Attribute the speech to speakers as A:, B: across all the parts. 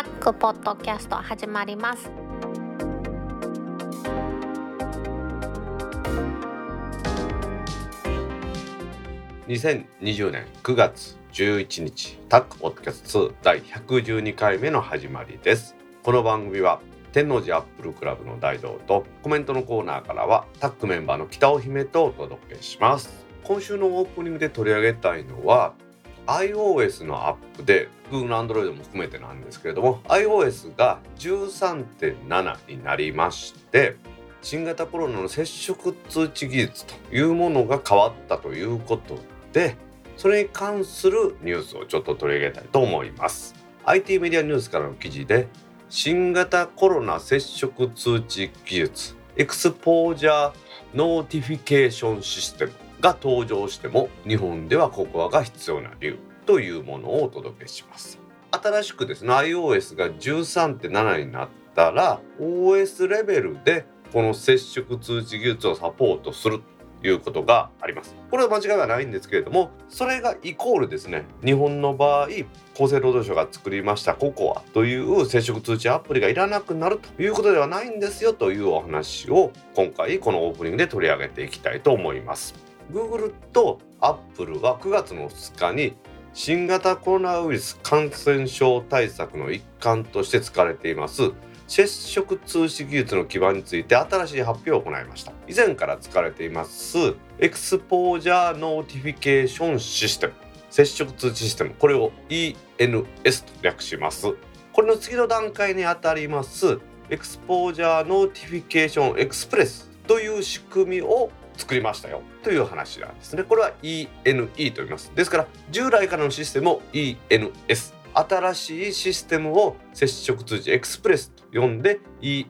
A: タックポッドキャスト始まります。
B: 2020年9月11日タックポッドキャスト2第112回目の始まりです。この番組は天王寺アップルクラブの大道とコメントのコーナーからはタックメンバーの北尾姫とお届けします。今週のオープニングで取り上げたいのは iOS のアップで Google Android も含めてなんですけれども iOS が13.7になりまして新型コロナの接触通知技術というものが変わったということでそれに関するニュースをちょっと取り上げたいと思います。IT メディアニュースからの記事で新型コロナ接触通知技術 Exposure Notification Systemが登場しても日本ではココアが必要な理由というものをお届けします。新しくですね iOS が13.7になったら OS レベルでこの接触通知技術をサポートするということがあります。これは間違いはないんですけれどもそれがイコールですね日本の場合厚生労働省が作りましたココアという接触通知アプリがいらなくなるということではないんですよというお話を今回このオープニングで取り上げていきたいと思います。Google と Apple は9月の2日に新型コロナウイルス感染症対策の一環として使われています。接触通知技術の基盤について新しい発表を行いました以前から使われています。 Exposure Notification System 接触通知システム。これを ENS と略します。これの次の段階にあたります。 Exposure Notification Express という仕組みを作りましたよ。という話なんですね。これは ENE と言います。ですから従来からのシステムを ENS 新しいシステムを接触通知エクスプレスと呼んで ENE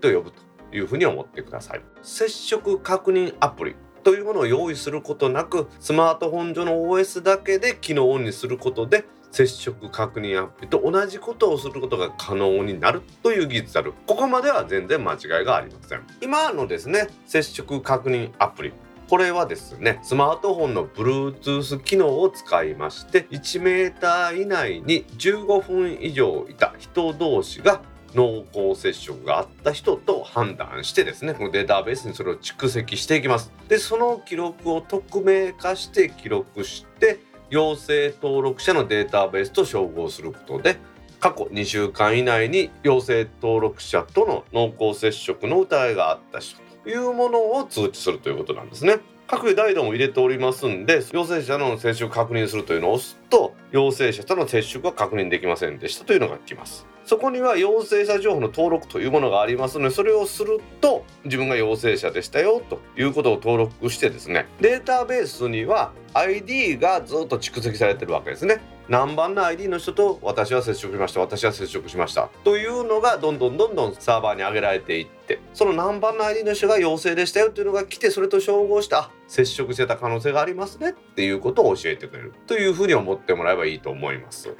B: と呼ぶというふうに思ってください。接触確認アプリというものを用意することなくスマートフォン上の OS だけで機能オンにすることで接触確認アプリと同じことをすることが可能になるという技術である。ここまでは全然間違いがありません。今のですね接触確認アプリ。これはですねスマートフォンの Bluetooth 機能を使いまして1 m 以内に15分以上いた人同士が濃厚接触があった人と判断してですねこのデータベースにそれを蓄積していきます。でその記録を匿名化して記録して陽性登録者のデータベースと照合することで過去2週間以内に陽性登録者との濃厚接触の疑いがあった人というものを通知するということなんですね。各代々も入れておりますんで陽性者の接触確認するというのを押すと陽性者との接触は確認できませんでしたというのが来ますそこには陽性者情報の登録というものがありますのでそれをすると自分が陽性者でしたよということを登録してですねデータベースには ID がずっと蓄積されてるわけですね何番の ID の人と私は接触しました私は接触しましたというのがどんどんどんどんサーバーに上げられていってその何番の ID の人が陽性でしたよというのが来てそれと照合した接触してた可能性がありますねっていうことを教えてくれるというふうに思ってもらえばいいと思います。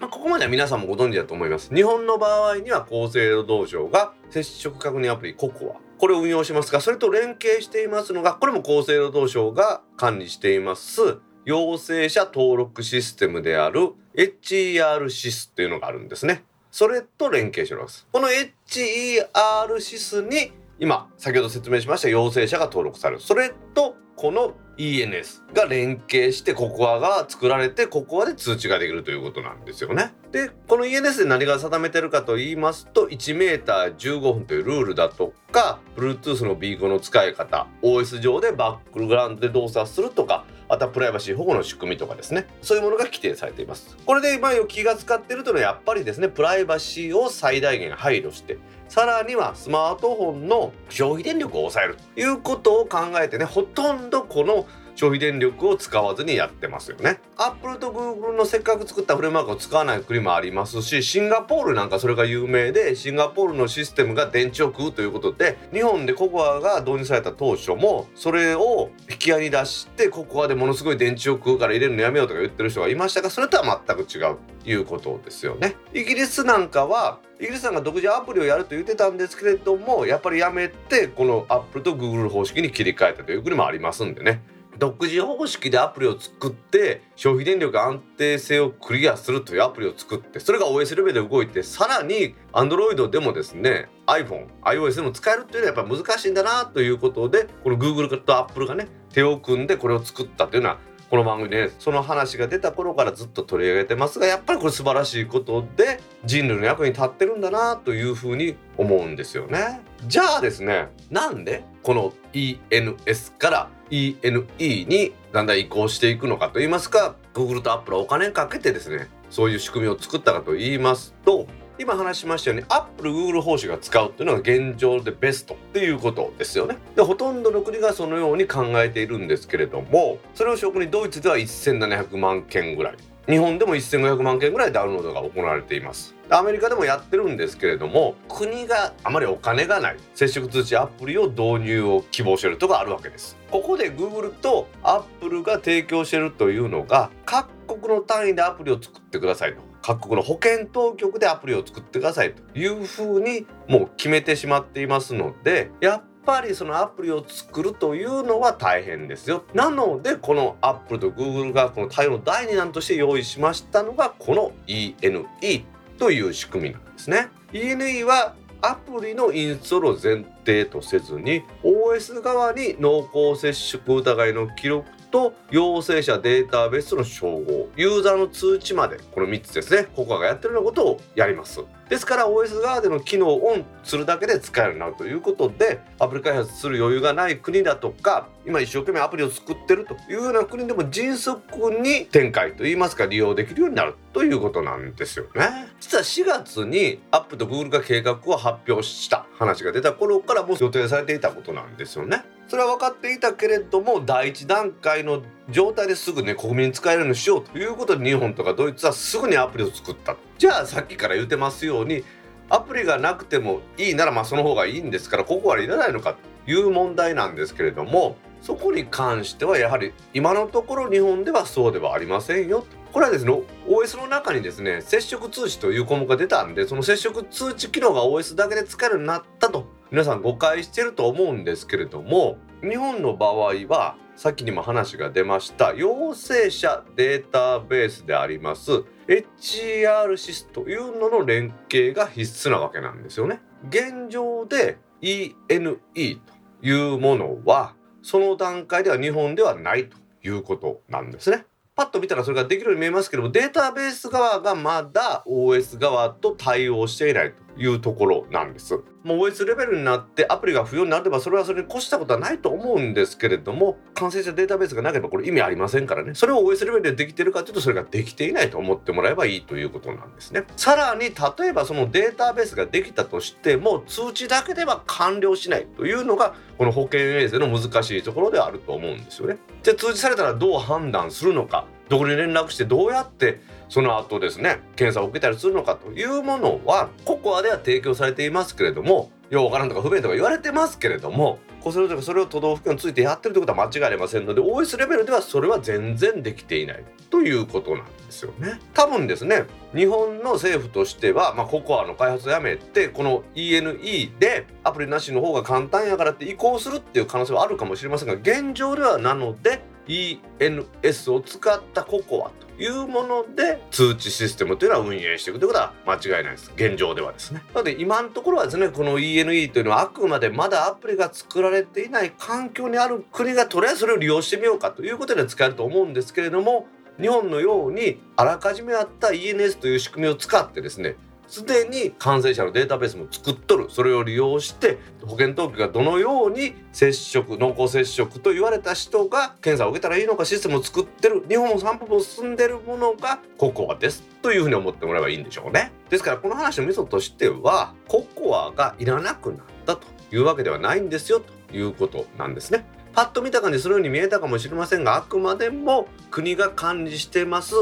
B: まあ、ここまでは皆さんもご存知だと思います。日本の場合には厚生労働省が接触確認アプリココアこれを運用しますがそれと連携していますのがこれも厚生労働省が管理しています陽性者登録システムである HER シスっていうのがあるんですね。それと連携しております。この HER シスに今先ほど説明しました陽性者が登録される。それとこの ENS が連携してココアが作られてココアで通知ができるということなんですよね。でこの ENS で何が定めてるかと言いますと 1m15 分というルールだとか Bluetooth のビーコンの使い方 OS 上でバックグラウンドで動作するとかあとはプライバシー保護の仕組みとかですねそういうものが規定されていますこれで今気が使ってるというのはやっぱりですねプライバシーを最大限配慮してさらにはスマートフォンの消費電力を抑えるということを考えてねほとんどこの消費電力を使わずにやってますよね。アップルとグーグルのせっかく作ったフレームワークを使わない国もありますしシンガポールなんかそれが有名でシンガポールのシステムが電池を食うということで日本でココアが導入された当初もそれを引き合いに出してココアでものすごい電池を食うから入れるのやめようとか言ってる人がいましたがそれとは全く違うということですよね。イギリスなんかはイギリスさんが独自アプリをやると言ってたんですけれどもやっぱりやめてこのアップルとグーグル方式に切り替えたという国もありますんでね独自方式でアプリを作って消費電力安定性をクリアするというアプリを作ってそれが OS レベルで動いてさらに Android でもですね iPhone、iOS でも使えるっていうのはやっぱり難しいんだなということでこの Google と Apple がね手を組んでこれを作ったというのはこの番組で、ね、その話が出た頃からずっと取り上げてますがやっぱりこれ素晴らしいことで人類の役に立ってるんだなというふうに思うんですよね。じゃあですねなんでこの ENS から ENE にだんだん移行していくのかと言いますか Google と Apple はお金かけてですねそういう仕組みを作ったかと言いますと今話しましたように Apple、Google 方式が使うっていうのが現状でベストっていうことですよね。でほとんどの国がそのように考えているんですけれどもそれを証拠にドイツでは1700万件ぐらい日本でも1500万件ぐらいダウンロードが行われていますアメリカでもやってるんですけれども国があまりお金がない接触通知アプリを導入を希望してるとこあるわけです。ここで Google と Apple が提供してるというのが各国の単位でアプリを作ってくださいと。各国の保健当局でアプリを作ってくださいというふうにもう決めてしまっていますのでやっぱりそのアプリを作るというのは大変ですよ。なのでこのアップルとグーグルがこの対応の第2弾として用意しましたのがこの ENE という仕組みなんですね。ENE はアプリのインストールを前提とせずに OS 側に濃厚接触疑いの記録と陽性者データベースの照合ユーザーの通知までこの3つですね。ココアがやってるようなことをやります。ですから OS 側での機能をオンするだけで使えるようになるということでアプリ開発する余裕がない国だとか今一生懸命アプリを作ってるというような国でも迅速に展開といいますか利用できるようになるということなんですよね。実は4月にアップと Google が計画を発表した話が出た頃からもう予定されていたことなんですよね。それは分かっていたけれども第一段階の状態ですぐね国民に使えるようにしようということで日本とかドイツはすぐにアプリを作った。じゃあさっきから言ってますようにアプリがなくてもいいならまあその方がいいんですからここはいらないのかという問題なんですけれどもそこに関してはやはり今のところ日本ではそうではありませんよこれはですね OS の中にですね接触通知という項目が出たんでその接触通知機能が OS だけで使えるようになったと。皆さん誤解してると思うんですけれども日本の場合はさっきにも話が出ました陽性者データベースであります HR シスというのの連携が必須なわけなんですよね。現状で ENE というものはその段階では日本ではないということなんですね。パッと見たらそれができるように見えますけどもデータベース側がまだ OS 側と対応していないというところなんです。もう OS レベルになってアプリが不要になればそれはそれに越したことはないと思うんですけれども完成したデータベースがなければこれ意味ありませんからね。それを OS レベルでできてるかというとそれができていないと思ってもらえばいいということなんですね。さらに例えばそのデータベースができたとしても通知だけでは完了しないというのがこの保険衛生の難しいところではあると思うんですよね。じゃあ通知されたらどう判断するのかどこに連絡してどうやってその後ですね検査を受けたりするのかというものはココアでは提供されていますけれどもようわからんとか不便とか言われてますけれどもこそれとかそれを都道府県についてやってるってことは間違いありませんので OS レベルではそれは全然できていないということなんですよね。多分ですね日本の政府としては、まあ、ココアの開発をやめてこの ENE でアプリなしの方が簡単やからって移行するっていう可能性はあるかもしれませんが現状ではなので ENS を使ったココアというもので通知システムというのは運営していくということは間違いないです。現状ではですね。なので今のところはですねこの ENE というのはあくまでまだアプリが作られていない環境にある国がとりあえずそれを利用してみようかということで使えると思うんですけれども日本のようにあらかじめあった ENS という仕組みを使ってですねすでに感染者のデータベースも作っとる。それを利用して保健当局がどのように接触濃厚接触と言われた人が検査を受けたらいいのかシステムを作ってる。日本も3歩も進んでるものがココアですというふうに思ってもらえばいいんでしょうね。ですからこの話のミソとしてはココアがいらなくなったというわけではないんですよということなんですね。パッと見た感じそのように見えたかもしれませんがあくまでも国が管理してます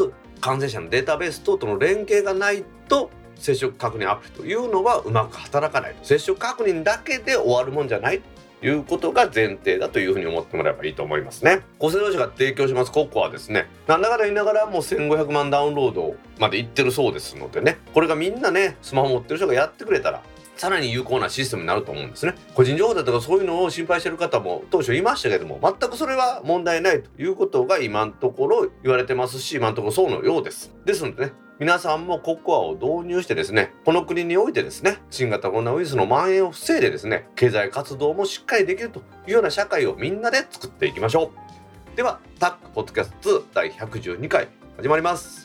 B: 感染者のデータベース等との連携がないと接触確認アプリというのはうまく働かない接触確認だけで終わるもんじゃないということが前提だというふうに思ってもらえばいいと思いますね。厚生労働省が提供します。ココはですねなんだかんだ言いながらもう1500万ダウンロードまでいってるそうですのでね。これがみんなねスマホ持ってる人がやってくれたらさらに有効なシステムになると思うんですね。個人情報だとかそういうのを心配してる方も当初いましたけども全くそれは問題ないということが今のところ言われてますし今のところそうのようです。ですのでね皆さんもココアを導入してですねこの国においてですね新型コロナウイルスの蔓延を防いでですね経済活動もしっかりできるというような社会をみんなで作っていきましょう。ではタックポッドキャスト2第112回始まります。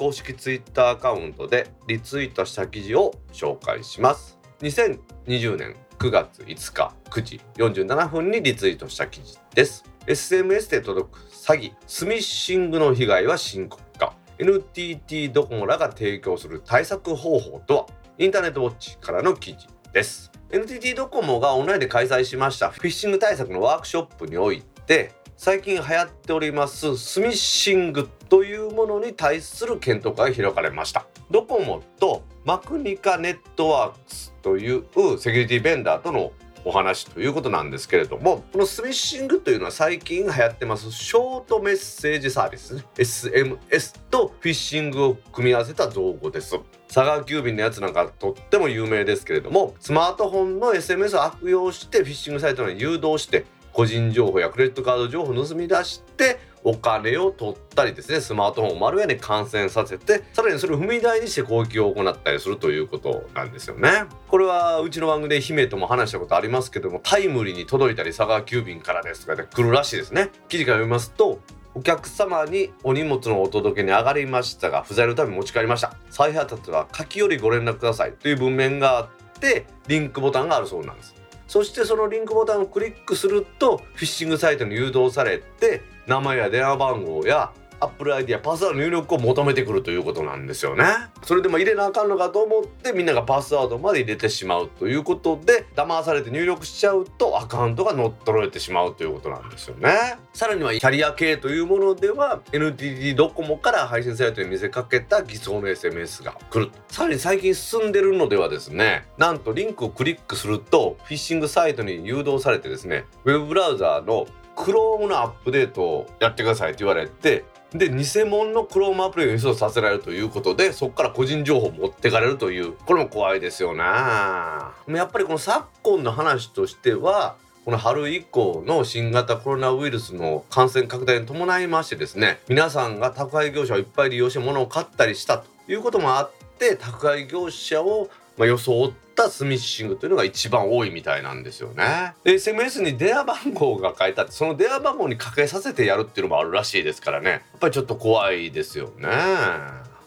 B: 公式ツイッターアカウントでリツイートした記事を紹介します。2020年9月5日9時47分にリツイートした記事です。SMS で届く詐欺スミッシングの被害は深刻化。NTT ドコモらが提供する対策方法とは？インターネットウォッチからの記事です。NTT ドコモがオンラインで開催しましたフィッシング対策のワークショップにおいて最近流行っておりますスミッシングというものに対する検討会が開かれました。ドコモとマクニカネットワークスというセキュリティベンダーとのお話ということなんですけれどもこのスミッシングというのは最近流行ってますショートメッセージサービスね。SMS とフィッシングを組み合わせた造語です。佐川急便のやつなんかとっても有名ですけれどもスマートフォンの SMS を悪用してフィッシングサイトに誘導して個人情報やクレジットカード情報を盗み出してお金を取ったりですねスマートフォンをマルウェアに感染させてさらにそれを踏み台にして攻撃を行ったりするということなんですよね。これはうちの番組で姫とも話したことありますけどもタイムリーに届いたり佐川急便からですとかで来るらしいですね。記事から読みますとお客様にお荷物のお届けに上がりましたが不在のため持ち帰りました。再配達は書きよりご連絡くださいという文面があってリンクボタンがあるそうなんです。そしてそのリンクボタンをクリックするとフィッシングサイトに誘導されて名前や電話番号や Apple ID やパスワード入力を求めてくるということなんですよね。それでも入れなあかんのかと思ってみんながパスワードまで入れてしまうということで騙されて入力しちゃうとアカウントが乗っ取られてしまうということなんですよね。さらにはキャリア系というものでは NTT ドコモから配信サイトに見せかけた偽装の SMS が来る。さらに最近進んでるのではですねなんとリンクをクリックするとフィッシングサイトに誘導されてですねウェブブラウザーの Chrome のアップデートをやってくださいって言われてで偽物の Chrome アプリを輸送させられるということでそこから個人情報を持ってかれるというこれも怖いですよねやっぱりこの昨今の話としてはこの春以降の新型コロナウイルスの感染拡大に伴いましてですね皆さんが宅配業者をいっぱい利用して物を買ったりしたということもあって宅配業者をまあ、装ったスミッシングというのが一番多いみたいなんですよね。で SMS に電話番号が書いてあってその電話番号にかけさせてやるっていうのもあるらしいですからねやっぱりちょっと怖いですよね。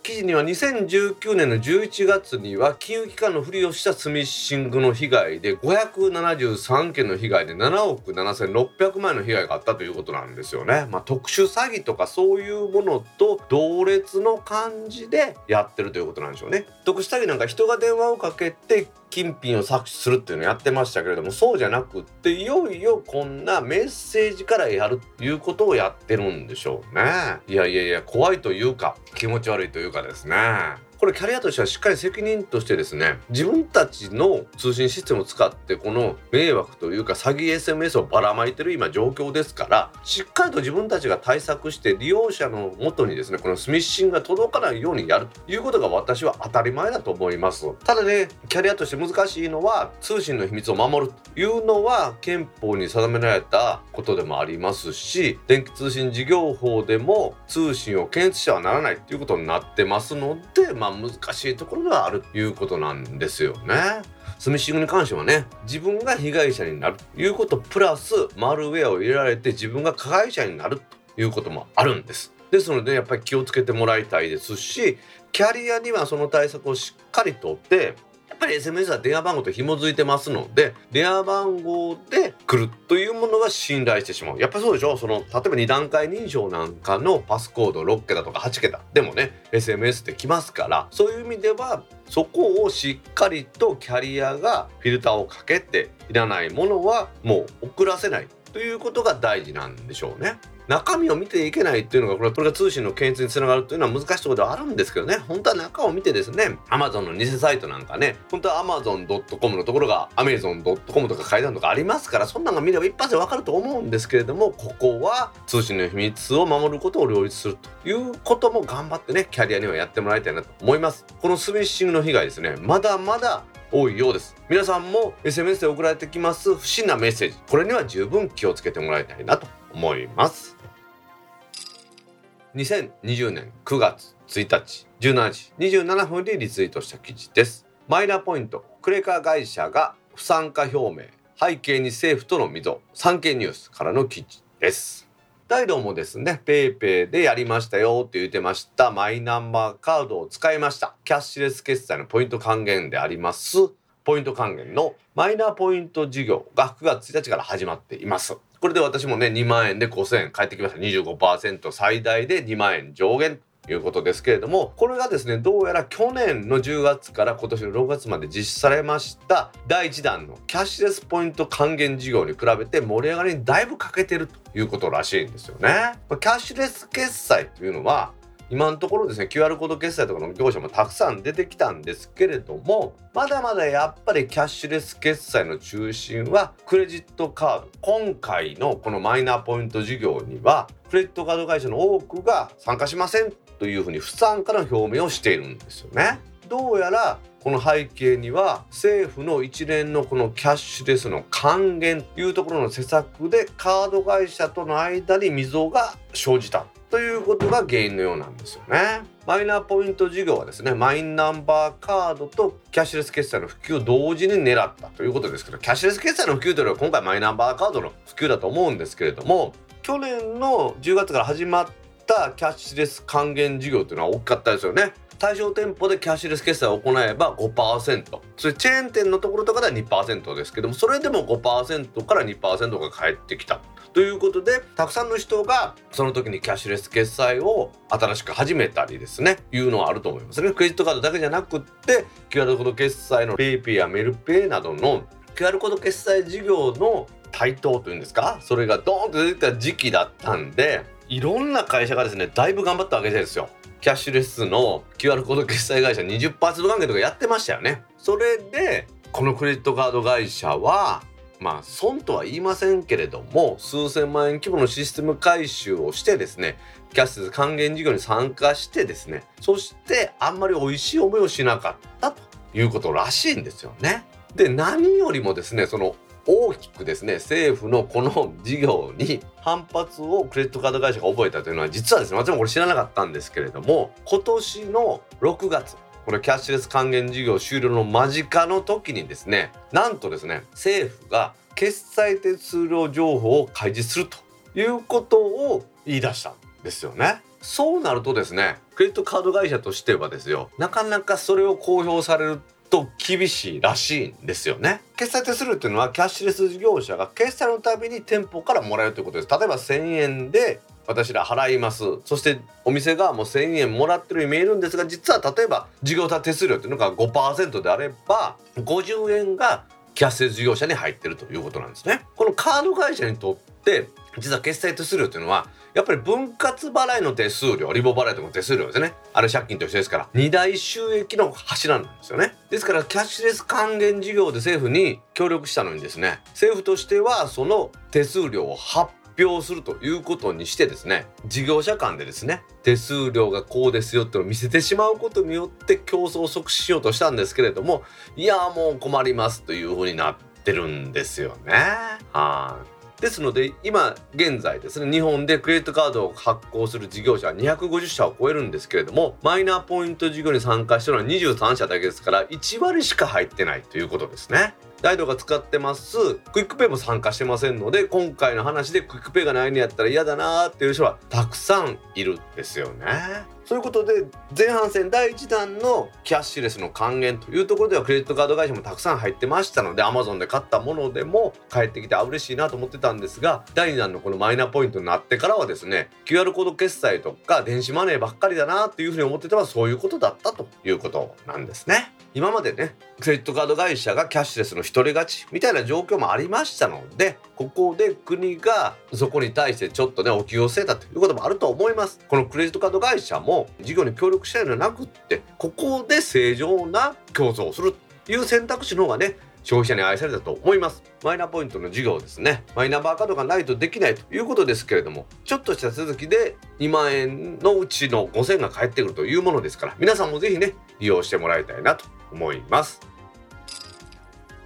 B: 記事には2019年の11月には金融機関のふりをしたスミッシングの被害で573件の被害で7億7600万円の被害があったということなんですよね。まあ、特殊詐欺とかそういうものと同列の感じでやってるということなんでしょうね。特殊詐欺なんか人が電話をかけて金品を搾取するっていうのをやってましたけれどもそうじゃなくっていよいよこんなメッセージからやるっていうことをやってるんでしょうね。いやいやいや怖いというか気持ち悪いというかですね。これキャリアとしてはしっかり責任としてですね自分たちの通信システムを使ってこの迷惑というか詐欺 SMS をばらまいてる今状況ですからしっかりと自分たちが対策して利用者のもとにですねこのスミッシングが届かないようにやるということが私は当たり前だと思います。ただねキャリアとして難しいのは通信の秘密を守るというのは憲法に定められたことでもありますし電気通信事業法でも通信を検閲してはならないということになってますのでまあ難しいところがあるということなんですよね。スミッシングに関してはね自分が被害者になるということプラスマルウェアを入れられて自分が加害者になるということもあるんです。ですのでやっぱり気をつけてもらいたいですしキャリアにはその対策をしっかりとってぱぱり SMS は電話番号と紐づいてますので電話番号で来るというものが信頼してしまう。やっぱりそうでしょ？その例えば2段階認証なんかのパスコード6桁とか8桁。でもね SMS って来ますからそういう意味ではそこをしっかりとキャリアがフィルターをかけていらないものはもう送らせないということが大事なんでしょうね。中身を見ていけないっていうのがこれこれが通信の検閲につながるというのは難しいところではあるんですけどね。本当は中を見てですね。Amazon の偽サイトなんかね。本当は Amazon.com のところが Amazon.com とか書いてあるとかありますからそんなのが見れば一発でわかると思うんですけれどもここは通信の秘密を守ることを両立するということも頑張ってねキャリアにはやってもらいたいなと思います。このスミッシングの被害ですね。まだまだ多いようです。皆さんも SMS で送られてきます不審なメッセージ。これには十分気をつけてもらいたいなと。思います。2020年9月1日17時27分にリツイートした記事です。マイナポイントクレカ会社が不参加表明背景に政府との溝産経ニュースからの記事です。大道もですね PayPay でやりましたよって言ってましたマイナンバーカードを使いました。キャッシュレス決済のポイント還元であります。ポイント還元のマイナーポイント事業が9月1日から始まっています。これで私もね2万円で5000円返ってきました。25%最大で2万円上限ということですけれどもこれがですねどうやら去年の10月から今年の6月まで実施されました第1弾のキャッシュレスポイント還元事業に比べて盛り上がりにだいぶ欠けてるということらしいんですよね。キャッシュレス決済というのは今のところですね QR コード決済とかの業者もたくさん出てきたんですけれどもまだまだやっぱりキャッシュレス決済の中心はクレジットカード今回のこのマイナーポイント事業にはクレジットカード会社の多くが参加しませんというふうに不参加の表明をしているんですよね。どうやらこの背景には政府の一連のこのキャッシュレスの還元というところの施策でカード会社との間に溝が生じたということが原因のようなんですよね。マイナポイント事業はですねマイナンバーカードとキャッシュレス決済の普及を同時に狙ったということですけどキャッシュレス決済の普及というのは今回マイナンバーカードの普及だと思うんですけれども去年の10月から始まったキャッシュレス還元事業というのは大きかったですよね。対象店舗でキャッシュレス決済を行えば5%それチェーン店のところとかでは2%ですけどもそれでも5%から2%が返ってきた。ということでたくさんの人がその時にキャッシュレス決済を新しく始めたりですね。いうのはあると思いますね。クレジットカードだけじゃなくって QR コード決済の PayPay やメルペイなどの QR コード決済事業の台頭というんですか？それがドーンと出てきた時期だったんでいろんな会社がですねだいぶ頑張ったわけですよ。キャッシュレスの QR コード決済会社20%還元とかやってましたよねそれでこのクレジットカード会社はまあ損とは言いませんけれども数千万円規模のシステム改修をしてですねキャッシュレス還元事業に参加してですねそしてあんまり美味しい思いをしなかったということらしいんですよね。で何よりもですねその大きくですね政府のこの事業に反発をクレジットカード会社が覚えたというのは実はですね私もこれ知らなかったんですけれども今年の6月このキャッシュレス還元事業終了の間近の時にですねなんとですね政府が決済手数料情報を開示するということを言い出したんですよね。そうなるとですねクレジットカード会社としてはですよなかなかそれを公表されると厳しいらしいんですよね。決済手数料っていうのはキャッシュレス事業者が決済のたびに店舗からもらえるということです。例えば1000円で私ら払いますそしてお店側も1,000円もらってるように見えるんですが実は例えば事業手数料っていうのが5%であれば50円がキャッシュレス事業者に入ってるということなんですね。このカード会社にとって実は決済手数料っていうのはやっぱり分割払いの手数料リボ払いとかの手数料ですね。あれ借金と一緒ですから。二大収益の柱なんですよね。ですからキャッシュレス還元事業で政府に協力したのにですね。政府としてはその手数料を発表するということにしてですね。事業者間でですね。手数料がこうですよってのを見せてしまうことによって競争を促進しようとしたんですけれどもいやもう困りますというふうになってるんですよね。はい。ですので今現在ですね日本でクレジットカードを発行する事業者は250社を超えるんですけれどもマイナポイント事業に参加してるのは23社だけですから1割しか入ってないということですね。大道が使ってますクイックペイも参加してませんので今回の話でクイックペイがないんやったら嫌だなーっていう人はたくさんいるんですよね。そういうことで前半戦第1弾のキャッシュレスの還元というところではクレジットカード会社もたくさん入ってましたので Amazon で買ったものでも返ってきてあ嬉しいなと思ってたんですが第2弾のこのマイナポイントになってからはですね QR コード決済とか電子マネーばっかりだなっていうふうに思ってたのはそういうことだったということなんですね。今までねクレジットカード会社がキャッシュレスの独り勝ちみたいな状況もありましたのでここで国がそこに対してちょっとねお給を据えたということもあると思います。このクレジットカード会社も事業に協力したいのではなくってここで正常な競争をするという選択肢の方がね消費者に愛されたと思います。マイナポイントの事業ですね。マイナンバーカードがないとできないということですけれどもちょっとした続きで2万円のうちの5000が返ってくるというものですから皆さんもぜひね利用してもらいたいなと思います。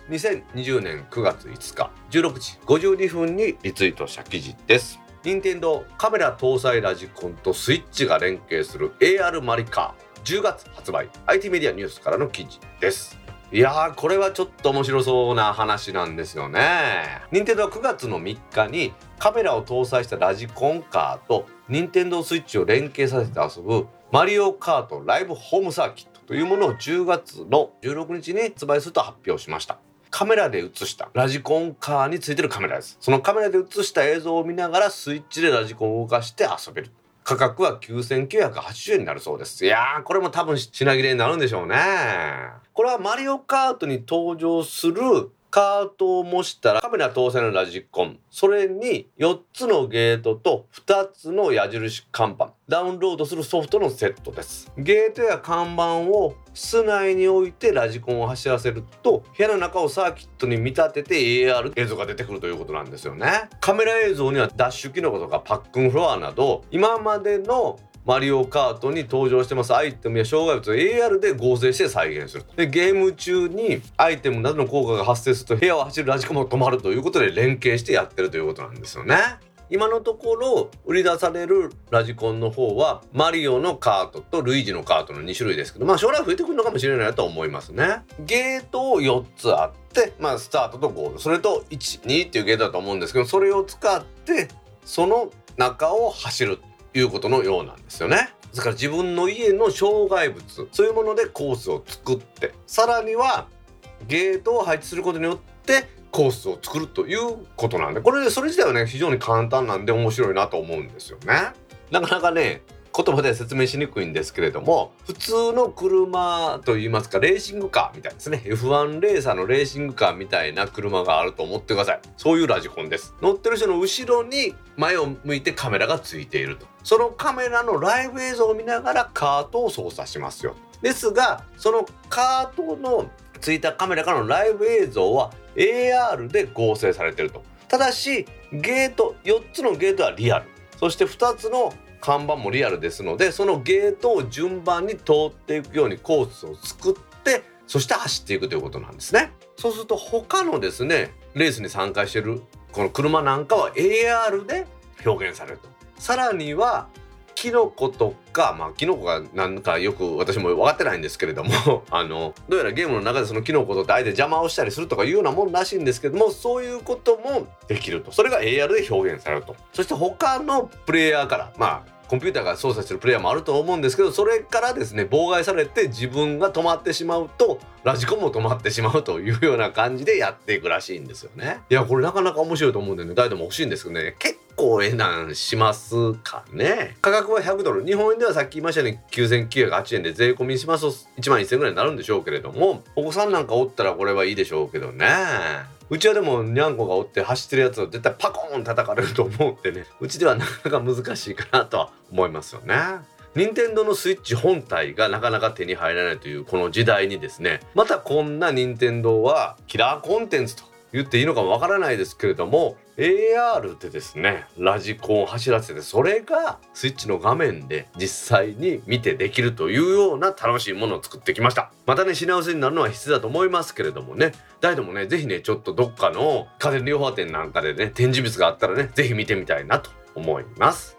B: 2020年9月5日16時52分にリツイートした記事です。任天堂カメラ搭載ラジコンとスイッチが連携する AR マリカー10月発売。IT メディアニュースからの記事です。いやーこれはちょっと面白そうな話なんですよね。任天堂は9月の3日にカメラを搭載したラジコンカーと任天堂スイッチを連携させて遊ぶマリオカートライブホームサーキットというものを10月の16日に発売すると発表しました。カメラで映した。ラジコンカーについてるカメラです。そのカメラで映した映像を見ながらスイッチでラジコンを動かして遊べる。価格は9980円になるそうです。いやーこれも多分品切れになるんでしょうね。これはマリオカートに登場するカートを模したらカメラ搭載のラジコン。それに4つのゲートと2つの矢印看板。ダウンロードするソフトのセットです。ゲートや看板を室内に置いてラジコンを走らせると部屋の中をサーキットに見立てて AR 映像が出てくるということなんですよね。カメラ映像にはダッシュ機能とかパックンフロアなど今までのマリオカートに登場してます。アイテムや障害物を AR で合成して再現するでゲーム中にアイテムなどの効果が発生すると部屋を走るラジコンも止まるということで連携してやってるということなんですよね。今のところ売り出されるラジコンの方はマリオのカートとルイージのカートの2種類ですけどまあ将来増えてくるのかもしれないと思いますね。ゲートを4つあってまあスタートとゴール。それと12っていうゲートだと思うんですけどそれを使ってその中を走るいうことのようなんですよね。ですから自分の家の障害物そういうものでコースを作ってさらにはゲートを配置することによってコースを作るということなんでこれそれ自体はね非常に簡単なんで面白いなと思うんですよね。なかなかね言葉で説明しにくいんですけれども普通の車といいますかレーシングカーみたいですね。F1 レーサーのレーシングカーみたいな車があると思ってください。そういうラジコンです。乗ってる人の後ろに前を向いてカメラがついていると。そのカメラのライブ映像を見ながらカートを操作しますよ。ですがそのカートのついたカメラからのライブ映像は AR で合成されてると。ただしゲート4つのゲートはリアル。そして2つの看板もリアルですのでそのゲートを順番に通っていくようにコースを作ってそして走っていくということなんですね。そうすると他のですねレースに参加してるこの車なんかは AR で表現されると。さらにはキノコとかまあキノコが何かよく私も分かってないんですけれども あのどうやらゲームの中でそのキノコとって相手邪魔をしたりするとかいうようなもんらしいんですけどもそういうこともできると。それが AR で表現されると。そして他のプレイヤーからまあコンピューターが操作してるプレイヤーもあると思うんですけどそれからですね妨害されて自分が止まってしまうとラジコンも止まってしまうというような感じでやっていくらしいんですよね。いやこれなかなか面白いと思うんでね誰でも欲しいんですけどね。結構えなんしますかね価格は100ドル。日本円ではさっき言いましたように9908円で税込みします。と1万1000円ぐらいになるんでしょうけれどもお子さんなんかおったらこれはいいでしょうけどね。うちはでもにゃんこがおって走ってるやつは絶対パコーン叩かれると思うってねうちではなかなか難しいかなとは思いますよね。任天堂のスイッチ本体がなかなか手に入らないというこの時代にですねまたこんな任天堂はキラーコンテンツと言っていいのかわからないですけれども AR でですねラジコンを走らせてそれがスイッチの画面で実際に見てできるというような楽しいものを作ってきました。またね品薄になるのは必須だと思いますけれどもね。誰でもね是非ねちょっとどっかの家電量販店なんかでね展示物があったらね是非見てみたいなと思います。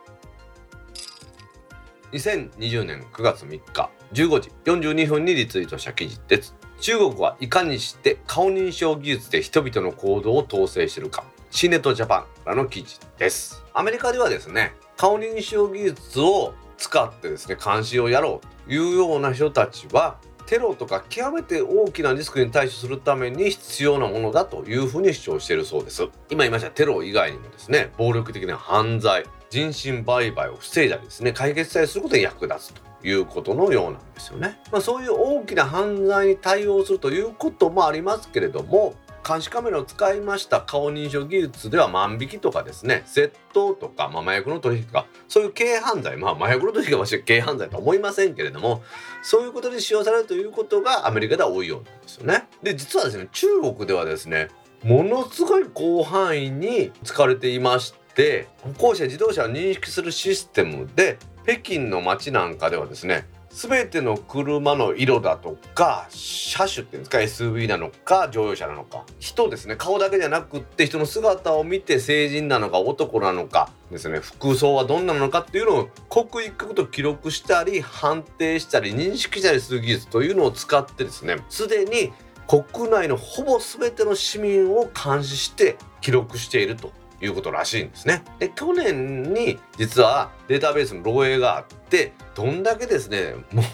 B: 2020年9月3日15時42分にリツイートした記事です。中国はいかにして顔認証技術で人々の行動を統制しているか。シネットジャパンらの記事です。アメリカではですね顔認証技術を使ってですね監視をやろうというような人たちはテロとか極めて大きなリスクに対処するために必要なものだというふうに主張しているそうです。今言いましたテロ以外にもですね暴力的な犯罪人身売買を防いだりですね解決さえすることに役立つと。いうことのようなんですよね、まあ、そういう大きな犯罪に対応するということもありますけれども監視カメラを使いました顔認証技術では万引きとかですね窃盗とか、まあ、麻薬の取引とかそういう軽犯罪まあ麻薬の取引は軽犯罪とは思いませんけれどもそういうことで使用されるということがアメリカでは多いようなんですよね。で実はですね中国ではですねものすごい広範囲に使われていまして歩行者自動車を認識するシステムで北京の街なんかではですね全ての車の色だとか車種っていうんですか SUV なのか乗用車なのか人ですね顔だけじゃなくって人の姿を見て成人なのか男なのかですね服装はどんなのかっていうのを刻一刻と記録したり判定したり認識したりする技術というのを使ってですねすでに国内のほぼ全ての市民を監視して記録していると。いうことらしいんですね。で去年に実はデータベースの漏洩があってどんだけですねもう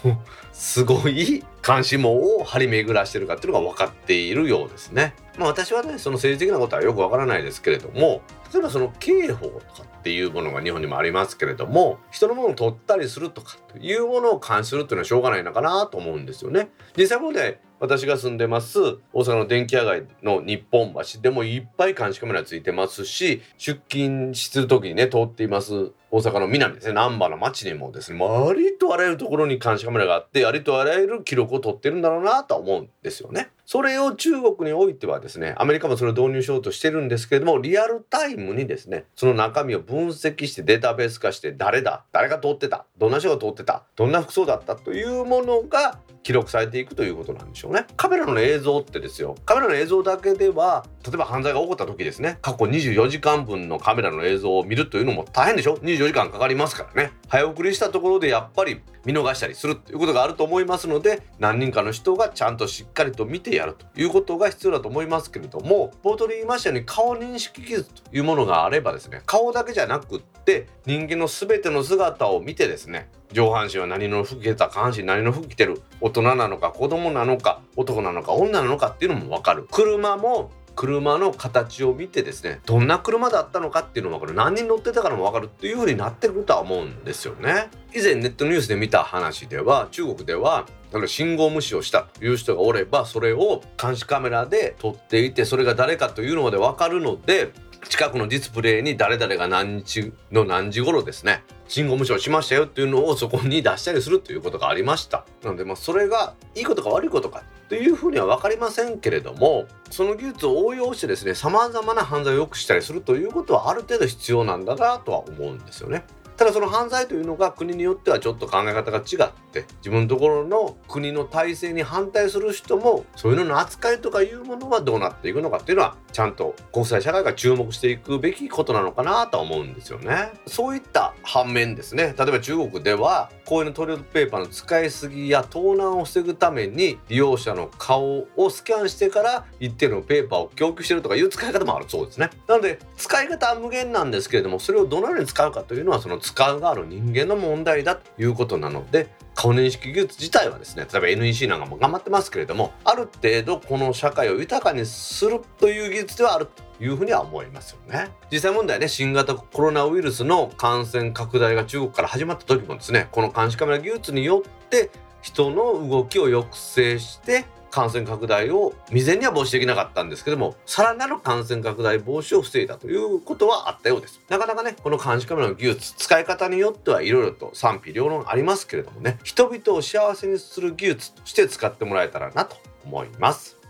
B: すごい監視網を張り巡らしてるかっていうのが分かっているようですね。まあ私はねその政治的なことはよくわからないですけれども例えばその刑法とかっていうものが日本にもありますけれども人のものを取ったりするとかというものを監視するっていうのはしょうがないのかなと思うんですよね。実際もね私が住んでます大阪の電気屋街の日本橋でもいっぱい監視カメラついてますし出勤する時にね通っています大阪の南ですね難波の町にもですねありとあらゆるところに監視カメラがあってありとあらゆる記録を取ってるんだろうなとは思うんですよね。それを中国においてはですねアメリカもそれを導入しようとしてるんですけれどもリアルタイムにですねその中身を分析してデータベース化して誰だ誰が通ってたどんな人が通ってたどんな服装だったというものが記録されていくということなんでしょうね。カメラの映像ってですよ。カメラの映像だけでは例えば犯罪が起こった時ですね。過去24時間分のカメラの映像を見るというのも大変でしょ。24時間かかりますからね。早送りしたところでやっぱり見逃したりするということがあると思いますので何人かの人がちゃんとしっかりと見てやるということが必要だと思いますけれども冒頭で言いましたように顔認識技術というものがあればですね顔だけじゃなくって人間の全ての姿を見てですね上半身は何の服着てた下半身何の服着てる大人なのか子供なのか男なのか女なのかっていうのも分かる。車も車の形を見てですねどんな車だったのかっていうのも分かる。何人乗ってたからも分かるっていう風になってくるとは思うんですよね。以前ネットニュースで見た話では中国では信号無視をしたという人がおればそれを監視カメラで撮っていてそれが誰かというのまで分かるので近くのディスプレイに誰々が何日の何時頃ですね信号無視をしましたよっていうのをそこに出したりするということがありましたなのでまあそれがいいことか悪いことかというふうには分かりませんけれどもその技術を応用してですねさまざまな犯罪を良くしたりするということはある程度必要なんだなとは思うんですよね。ただその犯罪というのが国によってはちょっと考え方が違って自分のところの国の体制に反対する人もそういうのの扱いとかいうものはどうなっていくのかっていうのはちゃんと国際社会が注目していくべきことなのかなと思うんですよね。そういった反面ですね例えば中国ではこういうのトイレットペーパーの使いすぎや盗難を防ぐために利用者の顔をスキャンしてから一定のペーパーを供給してるとかいう使い方もあるそうですね。なので使い方は無限なんですけれどもそれをどのように使うかというのはその使う側の人間の問題だということなので顔認識技術自体はですね例えば NEC なんかも頑張ってますけれどもある程度この社会を豊かにするという技術ではあるというふうには思いますよね。実際問題ね新型コロナウイルスの感染拡大が中国から始まった時もですねこの監視カメラ技術によって人の動きを抑制して感染拡大を未然には防止できなかったんですけどもさらなる感染拡大防止を防いだということはあったようです。なかなかねこの監視カメラの技術使い方によってはいろいろと賛否両論ありますけれどもね人々を幸せにする技術として使ってもらえたらなと思います。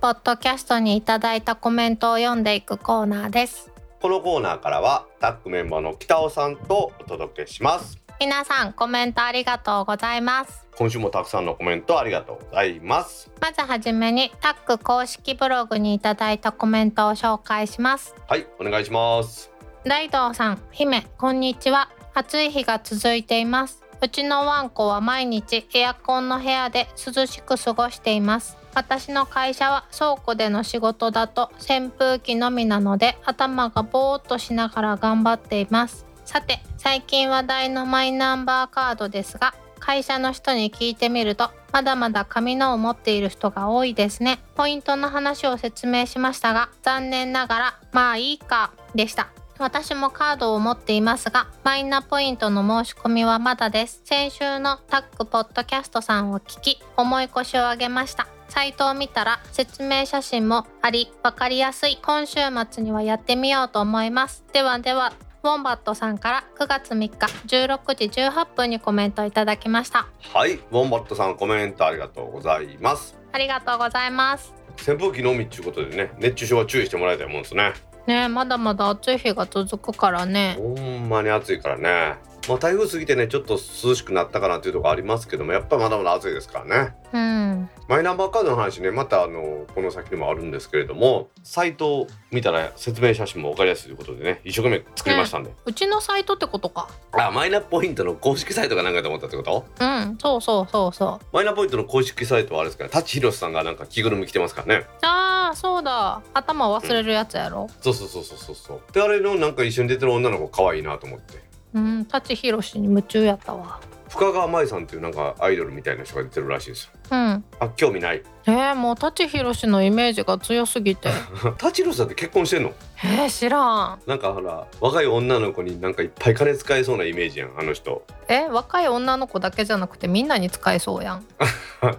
A: ポッドキャストにいただいたコメントを読んでいくコーナーです。
B: このコーナーからはタッグメンバーの北尾さんとお届けします。
A: 皆さんコメントありがとうございます。
B: 今週もたくさんのコメントありがとうございます。
A: まずはじめにタッグ公式ブログにいただいたコメントを紹介します。
B: はいお願いします。
A: 大道さん姫こんにちは。暑い日が続いていますうちのワンコは毎日エアコンの部屋で涼しく過ごしています。私の会社は倉庫での仕事だと扇風機のみなので頭がぼーっとしながら頑張っています。さて最近話題のマイナンバーカードですが会社の人に聞いてみるとまだまだ紙のを持っている人が多いですね。ポイントの話を説明しましたが残念ながらまあいいかでした。私もカードを持っていますがマイナポイントの申し込みはまだです。先週のタッグポッドキャストさんを聞き重い腰を上げました。サイトを見たら説明写真もあり分かりやすい。今週末にはやってみようと思います。ではではウォンバットさんから9月3日16時18分にコメントいただきました。
B: はいウォンバットさんコメントありがとうございます。
A: ありがとうございます。
B: 扇風機のみっていうことでね熱中症は注意してもらいたいもんですね
A: ねまだまだ暑い日が続くからね。
B: ほんまに暑いからね。まあ台風過ぎてねちょっと涼しくなったかなっていうところありますけどもやっぱまだまだ暑いですからね。
A: うん。
B: マイナンバーカードの話ねまたあのこの先にもあるんですけれどもサイトを見たら説明写真も分かりやすいということでね一生懸命作りましたんで、
A: うちのサイトってことか。
B: あマイナポイントの公式サイトが何かと思ったってこと？
A: うん。そうそうそうそう。
B: マイナポイントの公式サイトはあれですから舘ひろしさんがなんか着ぐるみ着てますからね。
A: あーそうだ。頭忘れるやつやろ。
B: そうそうそうそうそうそう。であれのなんか一緒に出てる女の子可愛いなと思って
A: うん舘ひろしに夢中やったわ。
B: 深川舞さんっていうなんかアイドルみたいな人が出てるらしいですよ。
A: うん。
B: あ興味ない
A: えー、もう舘ひろしのイメージが強すぎて。
B: 舘ひろしさんって結婚してんの？
A: えー、知らん。
B: なんかほら若い女の子になんかいっぱい金使えそうなイメージやんあの人。
A: え若い女の子だけじゃなくてみんなに使えそうやん。
B: まあ、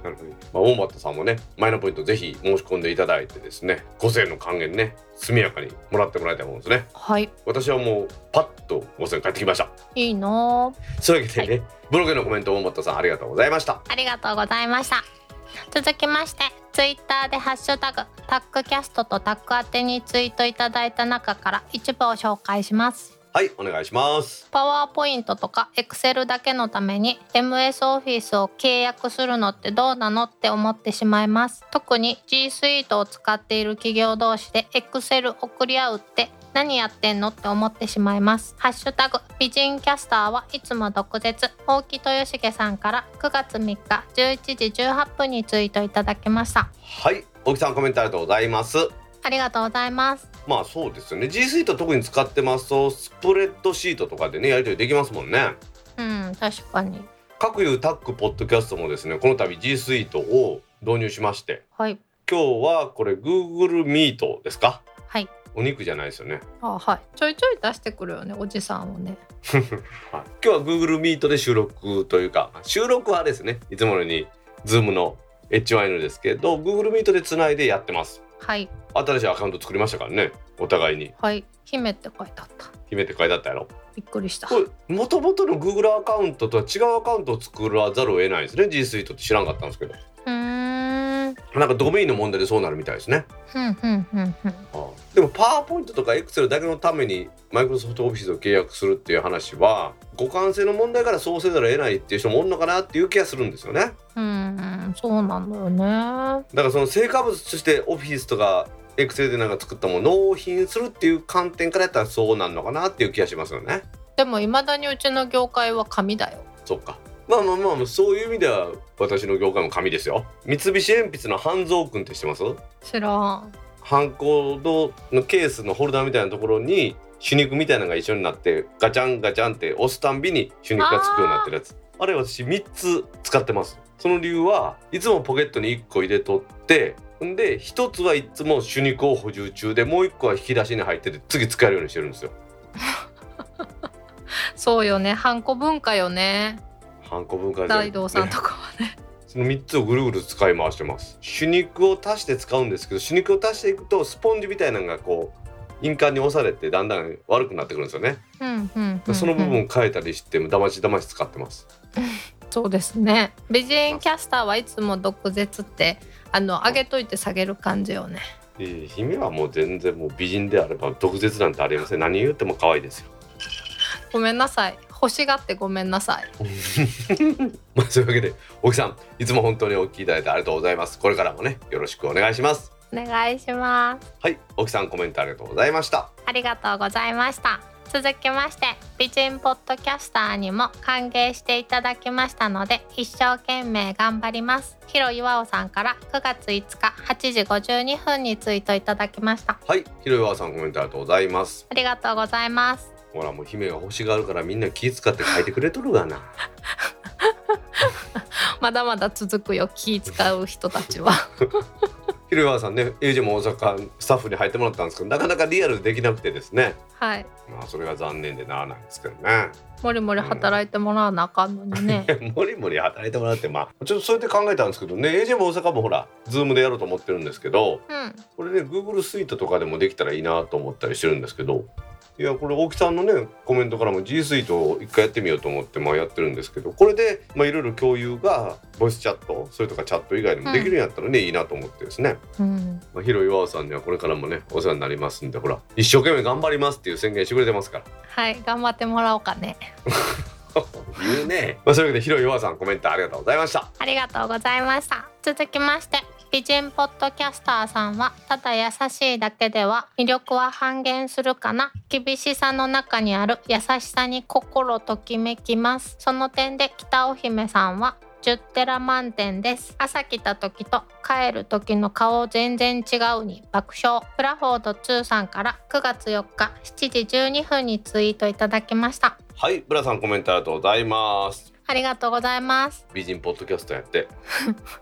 B: 大俣さんもねマイナポイントぜひ申し込んでいただいてですね5000円の還元ね速やかにもらってもらいたいもんですね。
A: はい。
B: 私はもうパッと5000円返ってきました。
A: いいな
B: そういうわけでね、ブログへのコメント大俣さんありがとうございました。
A: ありがとうございました続きましてツイッターでハッシュタグタックキャストとタック宛てにツイートいただいた中から一部を紹介します。
B: はいお願いします。
A: パワーポイントとか Excel だけのために MS オフィスを契約するのってどうなのって思ってしまいます。特に G Suite を使っている企業同士で Excel 送り合うって何やってんのって思ってしまいます。ハッシュタグ美人キャスターはいつも毒舌。大木豊重さんから9月3日11時18分にツイートいただきました。
B: はい。大木さんコメントありがとうございます。
A: ありがとうございます。
B: まあそうですよね。G スイート特に使ってますとスプレッドシートとかでねやり取りできますもんね。
A: うん確かに。
B: 各いうタックポッドキャストもですねこの度 G スイートを導入しまして。
A: はい。
B: 今日はこれ Google Meet ですか？
A: はい
B: お肉じゃないですよね、
A: あはい。ちょいちょい出してくるよねおじさんをね。
B: はい、今日は Google Meet で収録というか収録はですね。いつものように Zoom の HYN ですけど Google Meet でつないでやってます。
A: はい。
B: 新しいアカウント作りましたからね。お互いに。
A: はい。姫って書いてあった。
B: 姫って書いてあったやろ。
A: びっくりした。
B: これ元々の Google アカウントとは違うアカウントを作らざるを得ないですね。G Suite って知らんかったんですけどなんかドメインの問題でそうなるみたいですね。でもパワーポイントとか Excel だけのためにマイクロソフトオフィスを契約するっていう話は互換性の問題からそうせざるを得ないっていう人もおるのかなっていう気がするんですよね。
A: うんそうなんだよね。
B: だからその成果物としてオフィスとか Excel でなんか作ったものを納品するっていう観点からやったらそうなんのかなっていう気がしますよね。
A: でもいまだにうちの業界は紙だよ。
B: そっかまあまあまあそういう意味では私の業界も紙ですよ。三菱鉛筆の半蔵君って知ってます？
A: 知らん。
B: ハンコのケースのホルダーみたいなところに手肉みたいなのが一緒になってガチャンガチャンって押すたんびに手肉がつくようになってる。やつあれ私3つ使ってます。その理由はいつもポケットに1個入れとってんで1つはいつも手肉を補充中でもう1個は引き出しに入ってて次使えるようにしてるんですよ。
A: そうよね。ハンコ文化よね
B: ハンコ文化で、
A: 大道さん
B: ね
A: とかはね。
B: その3つをぐるぐる使い回してます。手肉を足して使うんですけど手肉を足していくとスポンジみたいなのがこう印鑑に押されてだんだん悪くなってくるんですよね、
A: うんうん
B: その部分を変えたりしてだましだまし使ってます。
A: そうですね。美人キャスターはいつも毒舌ってあの上げといて下げる感じよね。
B: えー姫はもう全然もう美人であれば毒舌なんてありません。何言っても可愛いですよ。
A: ごめんなさい欲しがってごめんなさい。
B: まあそういうわけで沖さんいつも本当にお聞きいただいてありがとうございます。これからもねよろしくお願いします。
A: お願いします。
B: はい沖さんコメントありがとうございました。
A: ありがとうございました。続きまして美人ポッドキャスターにも歓迎していただきましたので一生懸命頑張ります。ヒロ岩尾さんから9月5日8時52分にツイートいただきました。
B: はいひろいわさんコメントありがとうございます。
A: ありがとうございます
B: ほらもう姫が欲しがるからみんな気使って書いてくれとるがな。
A: まだまだ続くよ気使う人たちは。
B: ひろいわさんね AJ も大阪スタッフに入ってもらったんですけどなかなかリアルできなくてですね。
A: はい。
B: まあそれが残念でならないんですけどね。
A: もりもり働いてもらわなあかんのにね。
B: もりもり働いてもらってまあちょっとそうやって考えたんですけどね AJ も大阪もほらズームでやろうと思ってるんですけど
A: うん。
B: これね Google スイートとかでもできたらいいなと思ったりしてるんですけどいやこれ大木さんのねコメントからも G スイートを一回やってみようと思ってまあやってるんですけどこれでまあいろいろ共有がボイスチャットそれとかチャット以外でもできるんやったらね、いいなと思ってですね、
A: うん。
B: まあ、ヒロ岩尾さんにはこれからもねお世話になりますんでほら一生懸命頑張りますっていう宣言してくれてますから。
A: はい頑張ってもらおうかね。
B: 言うね。まあそういうわけでヒロ岩尾さんコメントありがとうございました。
A: ありがとうございました。続きまして美人ポッドキャスターさんはただ優しいだけでは魅力は半減するかな？厳しさの中にある優しさに心ときめきます。その点で北尾姫さんは10テラ満点です。朝来た時と帰る時の顔全然違うに爆笑。プラフォード2さんから9月4日7時12分にツイートいただきました。
B: はいブラさんコメントありがとうございます。
A: ありがとうございます。
B: 美人ポッドキャストやって。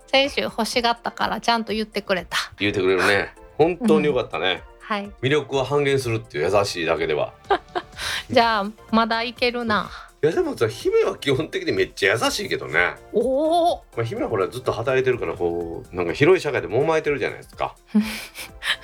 A: 先週欲しがったからちゃんと言ってくれた。
B: 言うてくれるね。本当によかったね、
A: はい。
B: 魅力は半減するっていう優しいだけでは。
A: じゃあまだいけるな。い
B: やでもさ姫は基本的にめっちゃ優しいけどね、
A: おお
B: まあ、姫はほらずっと働いてるからこうなんか広い社会でもまえてるじゃないですか。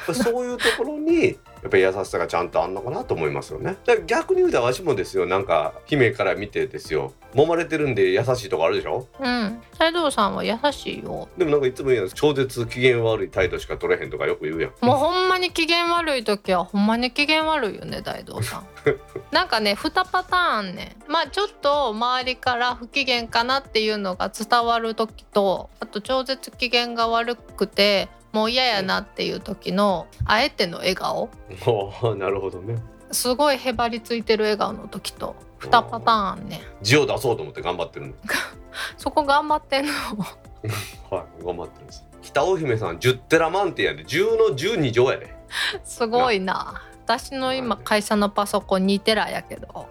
B: そういうところにやっぱり優しさがちゃんとあんのかなと思いますよね。だから逆に言うたらわしもですよなんか姫から見てですよ。揉まれてるんで優しいとこあるでしょ？
A: うん。斉藤さんは優しいよ。
B: でもなんかいつも言うやん超絶機嫌悪い態度しか取れへんとかよく言うやん。
A: もうほんまに機嫌悪い時はほんまに機嫌悪いよね大道さん。なんかね2パターンね。まあちょっと周りから不機嫌かなっていうのが伝わる時とあと超絶機嫌が悪くてもう嫌やなっていう時のあえての笑顔。
B: なるほどね。
A: すごいへばりついてる笑顔の時と2パターンね。
B: 字を出そうと思って頑張ってるん
A: そこ頑張ってんの。
B: はい頑張ってるんです。北尾姫さん10テラ満点やで。10の12乗やで。す
A: ごいな。私の今会社のパソコン2テラやけど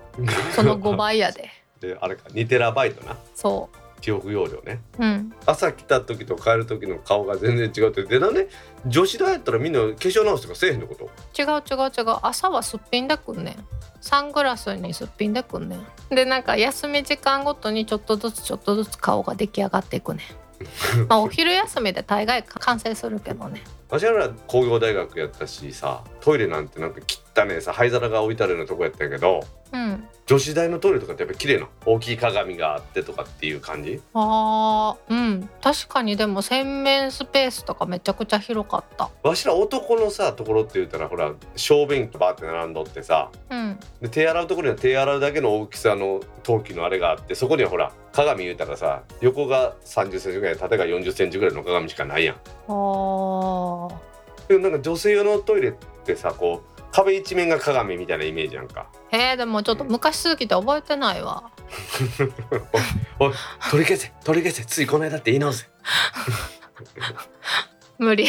A: その5倍やで。
B: であれか2テラバイトな。
A: そ
B: 記憶容量ね。
A: ううん。
B: 朝来た時と帰る時の顔が全然違うって。でなんで女子大やったらみんな化粧直しとかせえへんのこと？
A: 違う違う違う。朝はすっぴんでくんねん。サングラスにすっぴんでくんねん。でなんか休み時間ごとにちょっとずつちょっとずつ顔が出来上がっていくねん。まあお昼休みで大概完成するけどね
B: 私ら工業大学やったしさトイレなんてなんか汚ねえさ灰皿が置いてあるようなとこやったんやけど
A: うん。
B: 女子大のトイレとかってやっぱ綺麗な大きい鏡があってとかっていう感じ？
A: あーうん。確かに。でも洗面スペースとかめちゃくちゃ広かった。
B: わしら男のさところって言ったらほら小便器バーって並んどってさ
A: うん。
B: で手洗うところには手洗うだけの大きさの陶器のあれがあってそこにはほら鏡言うたらさ横が3 0センチぐらい縦が4 0センチぐらいの鏡しかないやん。
A: あー
B: でもなんか女性用のトイレってさこう壁一面が鏡みたいなイメージやんか。
A: えー、でもちょっと昔すぎて覚えてないわ
B: おい取り消せ取り消せついこの間って言い直せ。
A: 無理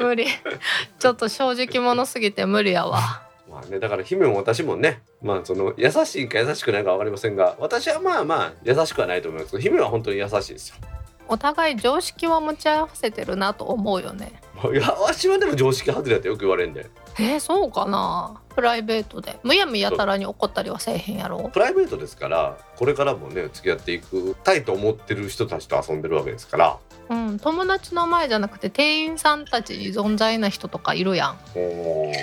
A: 無理ちょっと正直者すぎて無理やわ
B: まあねだから姫も私もねまあその優しいか優しくないか分かりませんが私はまあまあ優しくはないと思いますけど姫は本当に優しいですよ。
A: お互い常識は持ち合わせてるなと思うよね。
B: いやわしはでも常識外れだってよく言われんで
A: えー、そうかな。プライベートで。むやみやたらに怒ったりはせえへんやろ。
B: プライベートですからこれからもね付き合っていくたいと思ってる人たちと遊んでるわけですから。
A: うん友達の前じゃなくて店員さんたちに存在な人とかいるやん。
B: おー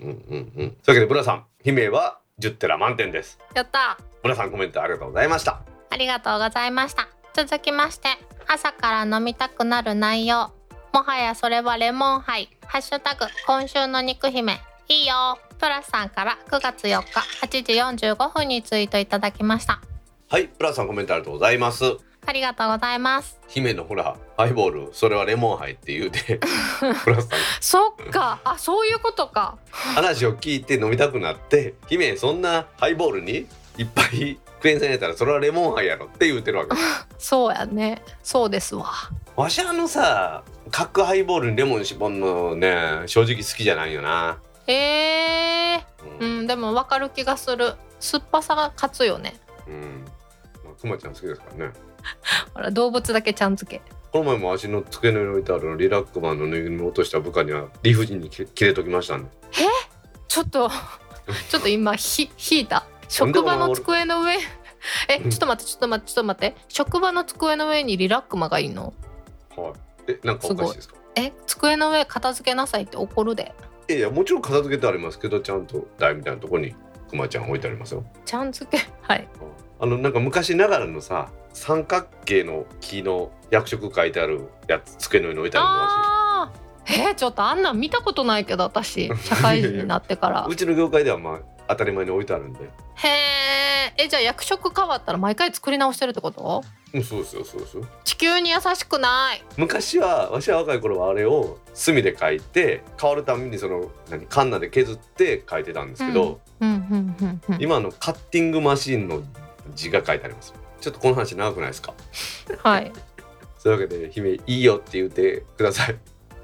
B: うんうんうんうんうん。というわけでブラさん姫は10テラ満点です。
A: やった。
B: ブラさんコメントありがとうございました。
A: ありがとうございました続きまして朝から飲みたくなる内容。もはやそれはレモンハイハッシュタグ今週の肉姫。いいよ。プラスさんから9月4日8時45分にツイートいただきました。
B: はいプラスさんコメントありがとうございます。
A: ありがとうございます。
B: 姫のほらハイボールそれはレモンハイって言うて プラスさん。
A: そっか。あそういうことか。
B: 話を聞いて飲みたくなって姫そんなハイボールにいっぱいクエン酸やったらそれはレモンハイやろって言うてるわけ。
A: そうやね。そうですわ。
B: わしあのさ角ハイボールにレモン絞んのね正直好きじゃないよな。
A: えー、
B: う、
A: うんんでもわかる気がする。酸っぱさが勝つよね。
B: うん。まあくまちゃん好きですからね。
A: ほら動物だけちゃん付け。
B: この前も足の机の上に置いてあるリラックマンのぬいぐるみを落とした部下には理不尽に切れときましたんで
A: ちょっと ちょっと今ひ引いた職場の机の上？え
B: うん。
A: ちょっと待ってちょっと待ってちょっと待って。職場の机の上にリラックマがいいの？
B: はい。えなんかおかしいですか？
A: え机の上片付けなさいって怒るで。
B: いやいやもちろん片付けてありますけどちゃんと台みたいなところにくまちゃん置いてありますよ。
A: ちゃん付け？はい。
B: あのなんか昔ながらのさ三角形の木の役職書いてあるやつ机の上に置いてあるの
A: あー。えー、ちょっとあんなん見たことないけど私。社会人になってから。
B: うちの業界ではまあ当たり前に置いてあるんで。
A: へええじゃあ役職変わったら毎回作り直してるってこと？
B: うんそうですよそうですよ。
A: 地球に優しくない。
B: 昔はわしは若い頃はあれを墨で書いて変わるためにその何カンナで削って書いてたんですけど、
A: うんうんうんうん。
B: 今のカッティングマシンの字が書いてあります。ちょっとこの話長くないですか？
A: はい。
B: そういうわけで姫いいよって言ってください。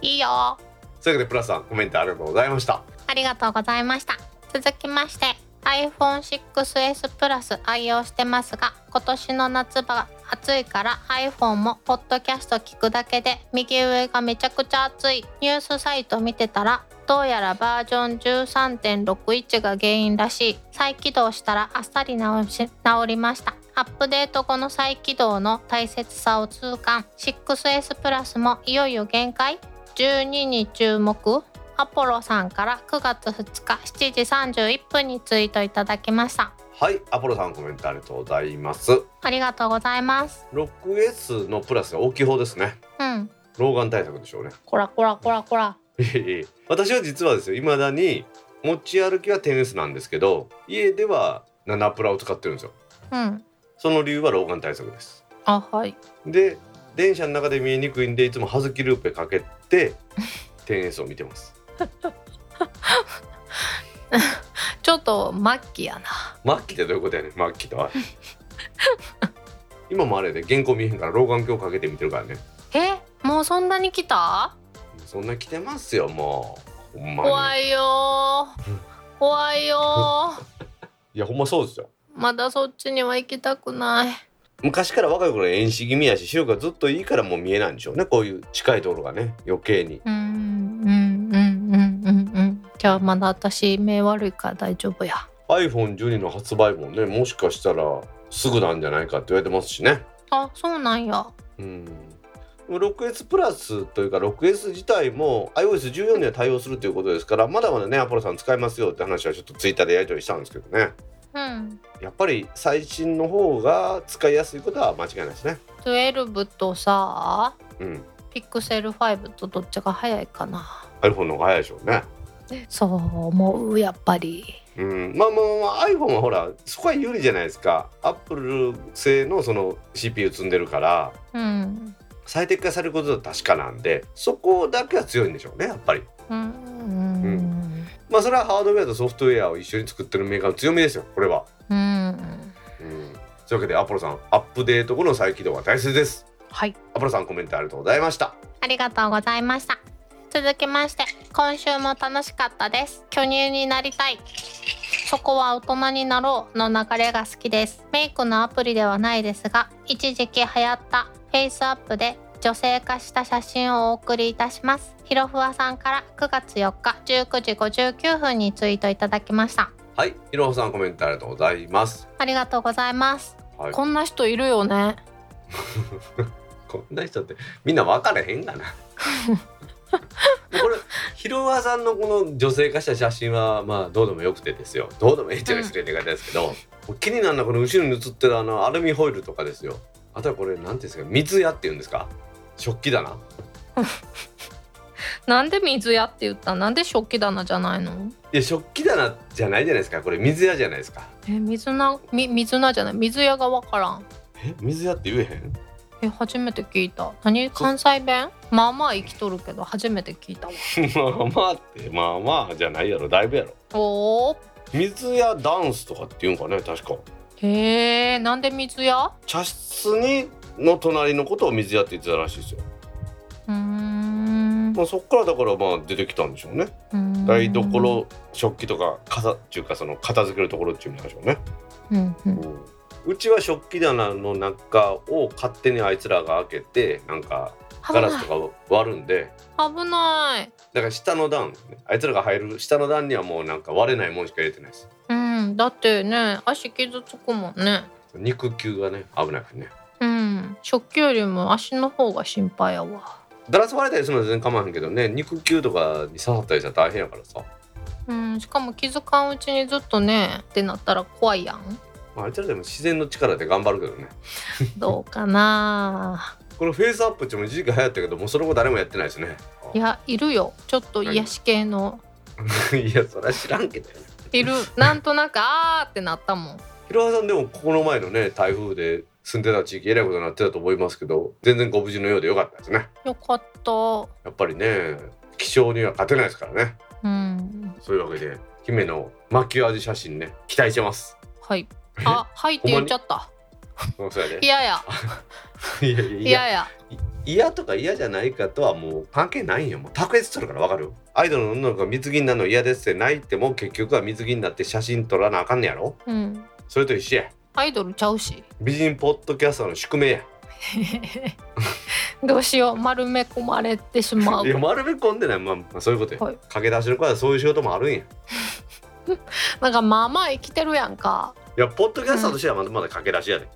A: いいよ。
B: そういうわけでプラスさんコメントありがとうございました。
A: ありがとうございました続きまして iPhone6S プラス愛用してますが今年の夏場暑いから iPhone もポッドキャスト聞くだけで右上がめちゃくちゃ暑い。ニュースサイト見てたらどうやらバージョン13.61が原因らしい。再起動したらあっさり直し治りました。アップデート後の再起動の大切さを痛感。6S プラスもいよいよ限界？12に注目。アポロさんから9月2日7時31分にツイートいただきました。
B: はいアポロさんコメントありがとうございます。
A: ありがとうございます。
B: 6S のプラスが大きい方ですね。
A: うん。
B: 老眼対策でしょうね。
A: こらこらこらこら。
B: 私は実はですよ未だに持ち歩きは 10S なんですけど家では7プラを使ってるんですよ。
A: うん。
B: その理由は老眼対策です。
A: あはい。
B: で電車の中で見えにくいんでいつも葉月ルーペかけて 10S を見てます
A: ちょっと末期やな。
B: 末期ってどういうことやねん？末期とは。今もあれで原稿見えへんから老眼鏡かけて見てるからね。
A: えもうそんなに来た？
B: そんな来てますよもう。ほんまに。
A: 怖いよー。怖いよー。
B: いやほんまそうですよ。
A: まだそっちには行きたくない。
B: 昔から若い頃遠視気味やし視力がずっといいからもう見えないんでしょうね。こういう近いところがね余計に。
A: うんじゃあまだ私目悪いから大丈夫や。
B: iPhone12 の発売もねもしかしたらすぐなんじゃないかって言われてますしね。
A: あそうなんや。
B: うん、6S プラスというか 6S 自体も iOS14 には対応するということですからまだまだねアポロさん使えますよって話はちょっとツイッターでやり取りしたんですけどね。
A: うん。
B: やっぱり最新の方が使いやすいことは間違いないですね。
A: 12とさ
B: うん。
A: ピクセル5とどっちが早いかな。
B: iPhone の方が早いでしょうね
A: そう思うやっぱり。
B: うん、まあまあまあ iPhone はほらそこは有利じゃないですか。Apple 製のその CPU 積んでるから。
A: うん。
B: 最適化されることは確かなんでそこだけは強いんでしょうねやっぱり。
A: うんうん
B: まあそれはハードウェアとソフトウェアを一緒に作ってるメーカーの強みですよこれは。
A: うん。
B: うん。というわけでアポロさんアップデート後の再起動は大切です。
A: はい。
B: アポロさんコメントありがとうございました。
A: ありがとうございました続きまして今週も楽しかったです。巨乳になりたい。そこは大人になろうの流れが好きです。メイクのアプリではないですが一時期流行った FaceApp で女性化した写真をお送りいたします。ひろふわさんから9月4日19時59分にツイートいただきました。
B: はいいろはさんコメントありがとうございます。
A: ありがとうございます。
B: はい。
A: こんな人いるよね。
B: こんな人ってみんな分かれへんがな これひろわさんのこの女性化した写真はまあどうでもよくてですよ。どうでもええっていう失礼って言い方ですけど、気になるのはこの後ろに写ってるあのアルミホイルとかですよ。あとはこれなんていうんですか水屋っていうんですか？食器だな
A: なんで水屋って言った？なんで食器棚じゃないの？
B: いや食器棚じゃないじゃないですか。これ水屋じゃないですか。
A: え水なみ水なじゃない？水屋がわからん。
B: え水屋って言えへん？
A: え初めて聞いた。何？関西弁？まあまあ生きとるけど初めて聞いたわ。
B: まあまあってまあまあじゃないやろ。だいぶやろ。
A: おー。
B: 水屋ダンスとかって言うんかね確か。
A: へえなんで水屋？
B: 茶室にの隣のことを水屋って言ってたらしいですよ、
A: うーん。
B: まあ、そっからだからまあ出てきたんでしょうね。
A: う
B: 台所食器とか傘っていうかその片付けるところっていうんでしょうね、
A: うんう
B: うんんうちは食器棚の中を勝手にあいつらが開けてなんかガラスとか割るんで。
A: 危ない。
B: だから下の段あいつらが入る下の段にはもうなんか割れないもんしか入れてないです。
A: うんだってね足傷つくもんね。
B: 肉球がね危なくてね。
A: うん食器よりも足の方が心配やわ。
B: ガラス割れたりするのは全然構わへんけどね肉球とかに刺さったりしたら大変やからさ、
A: うんしかも気づかんうちにずっとねってなったら怖いやん
B: まあ、あいつらでも自然の力で頑張るけどね。
A: どうかな。
B: このフェイスアップっても一時期流行ったけどもうその後誰もやってないですね。
A: いやいるよ。ちょっと癒し系の。
B: いやそれは知らんけど。
A: いる。なんとなくあーってなったもん。
B: ひろはさんでもここの前のね台風で住んでた地域えらいことになってたと思いますけど全然ご無事のようでよかったですね。
A: よかった。
B: やっぱりね気象には勝てないですからね。
A: うん。
B: そういうわけで姫のマキュアージュ写真ね期待してます。
A: はいあはいって言っちゃった。
B: うんそうやね
A: 嫌や
B: いやいや。いや
A: 嫌や。
B: 嫌とか嫌じゃないかとはもう関係ないんよ。もう卓越するからわかる？アイドルの女の子が水着になるの嫌ですって泣いても結局は水着になって写真撮らなあかんねやろ？
A: うん。
B: それと一緒や。
A: アイドルちゃうし。
B: 美人ポッドキャスターの宿命や。
A: どうしよう。丸め込まれてしまう。
B: いや丸め込んでない。まあ、まあ、そういうことや、
A: はい。
B: 駆け出しの子はそういう仕事もあるんや。い
A: なんかまあまあ生きてるやんか
B: やポッドキャスターとしてはまだまだ駆け出しやで、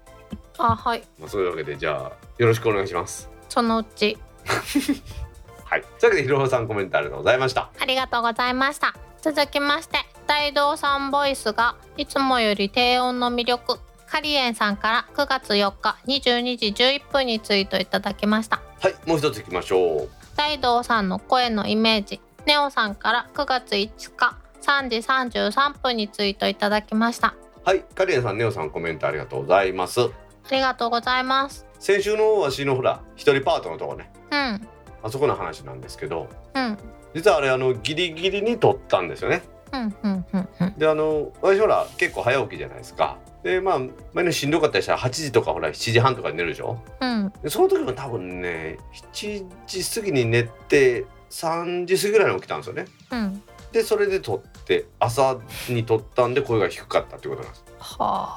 A: あはい。
B: まあ、そういうわけでじゃあよろしくお願いします。
A: そのうち。
B: はい。というわけでひろはさんコメントありがとうございました。
A: ありがとうございました。続きまして大道さんボイスがいつもより低音の魅力。カリエンさんから9月4日22時11分にツイートいただきました。
B: はいもう一ついきましょう。
A: 大道さんの声のイメージ。ネオさんから9月5日3時33分にツイートいただきました
B: はいカリエンさんネオさんコメントありがとうございます。
A: ありがとうございます。
B: 先週のわしのほら一人パートのとこね。
A: うん。
B: あそこの話なんですけど
A: うん。
B: 実はあれあのギリギリに撮ったんですよね。
A: うんうんうんうん。
B: であの私ほら結構早起きじゃないですか。でまあ前ねしんどかったりしたら8時とかほら7時半とかに寝るでしょ。
A: うん。
B: でその時も多分ね7時過ぎに寝て3時過ぎぐらいに起きたんですよね。
A: うん。
B: でそれで撮って朝に撮ったんで声が低かったってことなんです。
A: は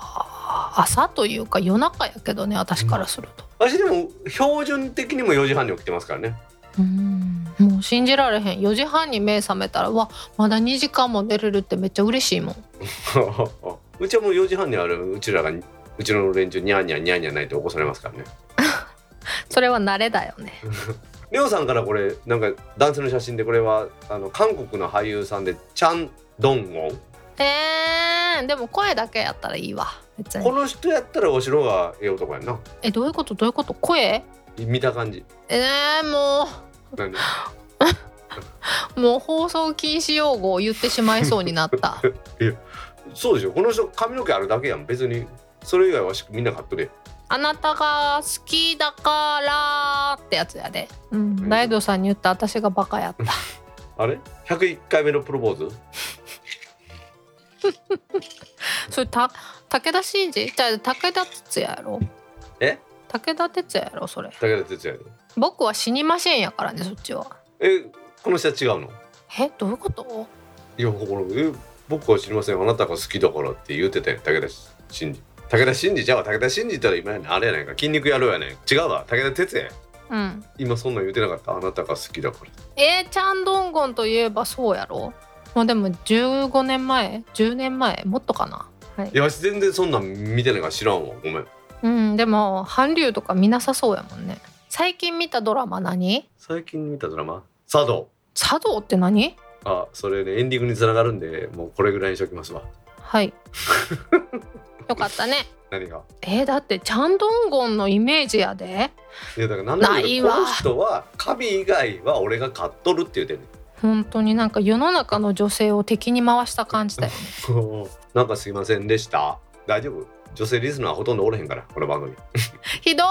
A: あ朝というか夜中やけどね私からすると。
B: 私でも標準的にも4時半に起きてますからね。
A: うん。もう信じられへん。4時半に目覚めたらうわまだ2時間も寝れるってめっちゃ嬉しいもん。
B: うちはもう4時半にあるうちらがうちの連中ニャーニャーニャーニャーないと起こされますからね。
A: それは慣れだよね
B: レオさんからこれなんか男性の写真でこれはあの韓国の俳優さんでチャン・ドンウォン。
A: えー、でも声だけやったらいいわ。別に。
B: この人やったらお城がええ男やんな。
A: えどういうこと？どういうこと？声？
B: 見た感じ。
A: えー、も
B: なんで
A: う もう放送禁止用語を言ってしまいそうになった。
B: そうでしょ。この人髪の毛あるだけやん。別にそれ以外はしみんなカットで
A: あなたが好きだからってやつやで、うん、ライドさんに言った私がバカやった。
B: あれ？101回目のプロポーズ？
A: それた武田真治？じゃあ武田鉄矢やろ？
B: え？
A: 武田鉄矢やろそれ。
B: 武田鉄矢やろ
A: 僕は死にませんやからねそっちは。
B: えこの人は違うの？
A: えどういうこと？
B: いやこれえ僕は知りません。あなたが好きだからって言ってたよ武田真治武田真治じゃあ武田真治ったら今やねんあれやないか筋肉野郎やねん。違うわ。武田鉄矢。や
A: うん。
B: 今そんなん言ってなかった。あなたが好きだから
A: えー、チャンドンゴンといえばそうやろ。もうでも15年前？10年前？もっとかな？はい。
B: いやわし全然そんなん見てないから知らんわごめん。
A: うんでも韓流とか見なさそうやもんね。最近見たドラマ何？
B: 最近見たドラマ？茶道。
A: 茶道って何？
B: あそれねエンディングにつながるんでもうこれぐらいにしときますわ。
A: はい よかったね。
B: 何が？
A: えー、だってチャンドンゴンのイメージやで。
B: いやだからなんだ
A: ないわ。
B: けどこの人は神以外は俺が買っとるって言うてんねん。
A: 本当になんか世の中の女性を敵に回した感じだよね。
B: なんかすいませんでした。大丈夫？女性リスナーほとんどおれへんからこの番組。
A: ひどい。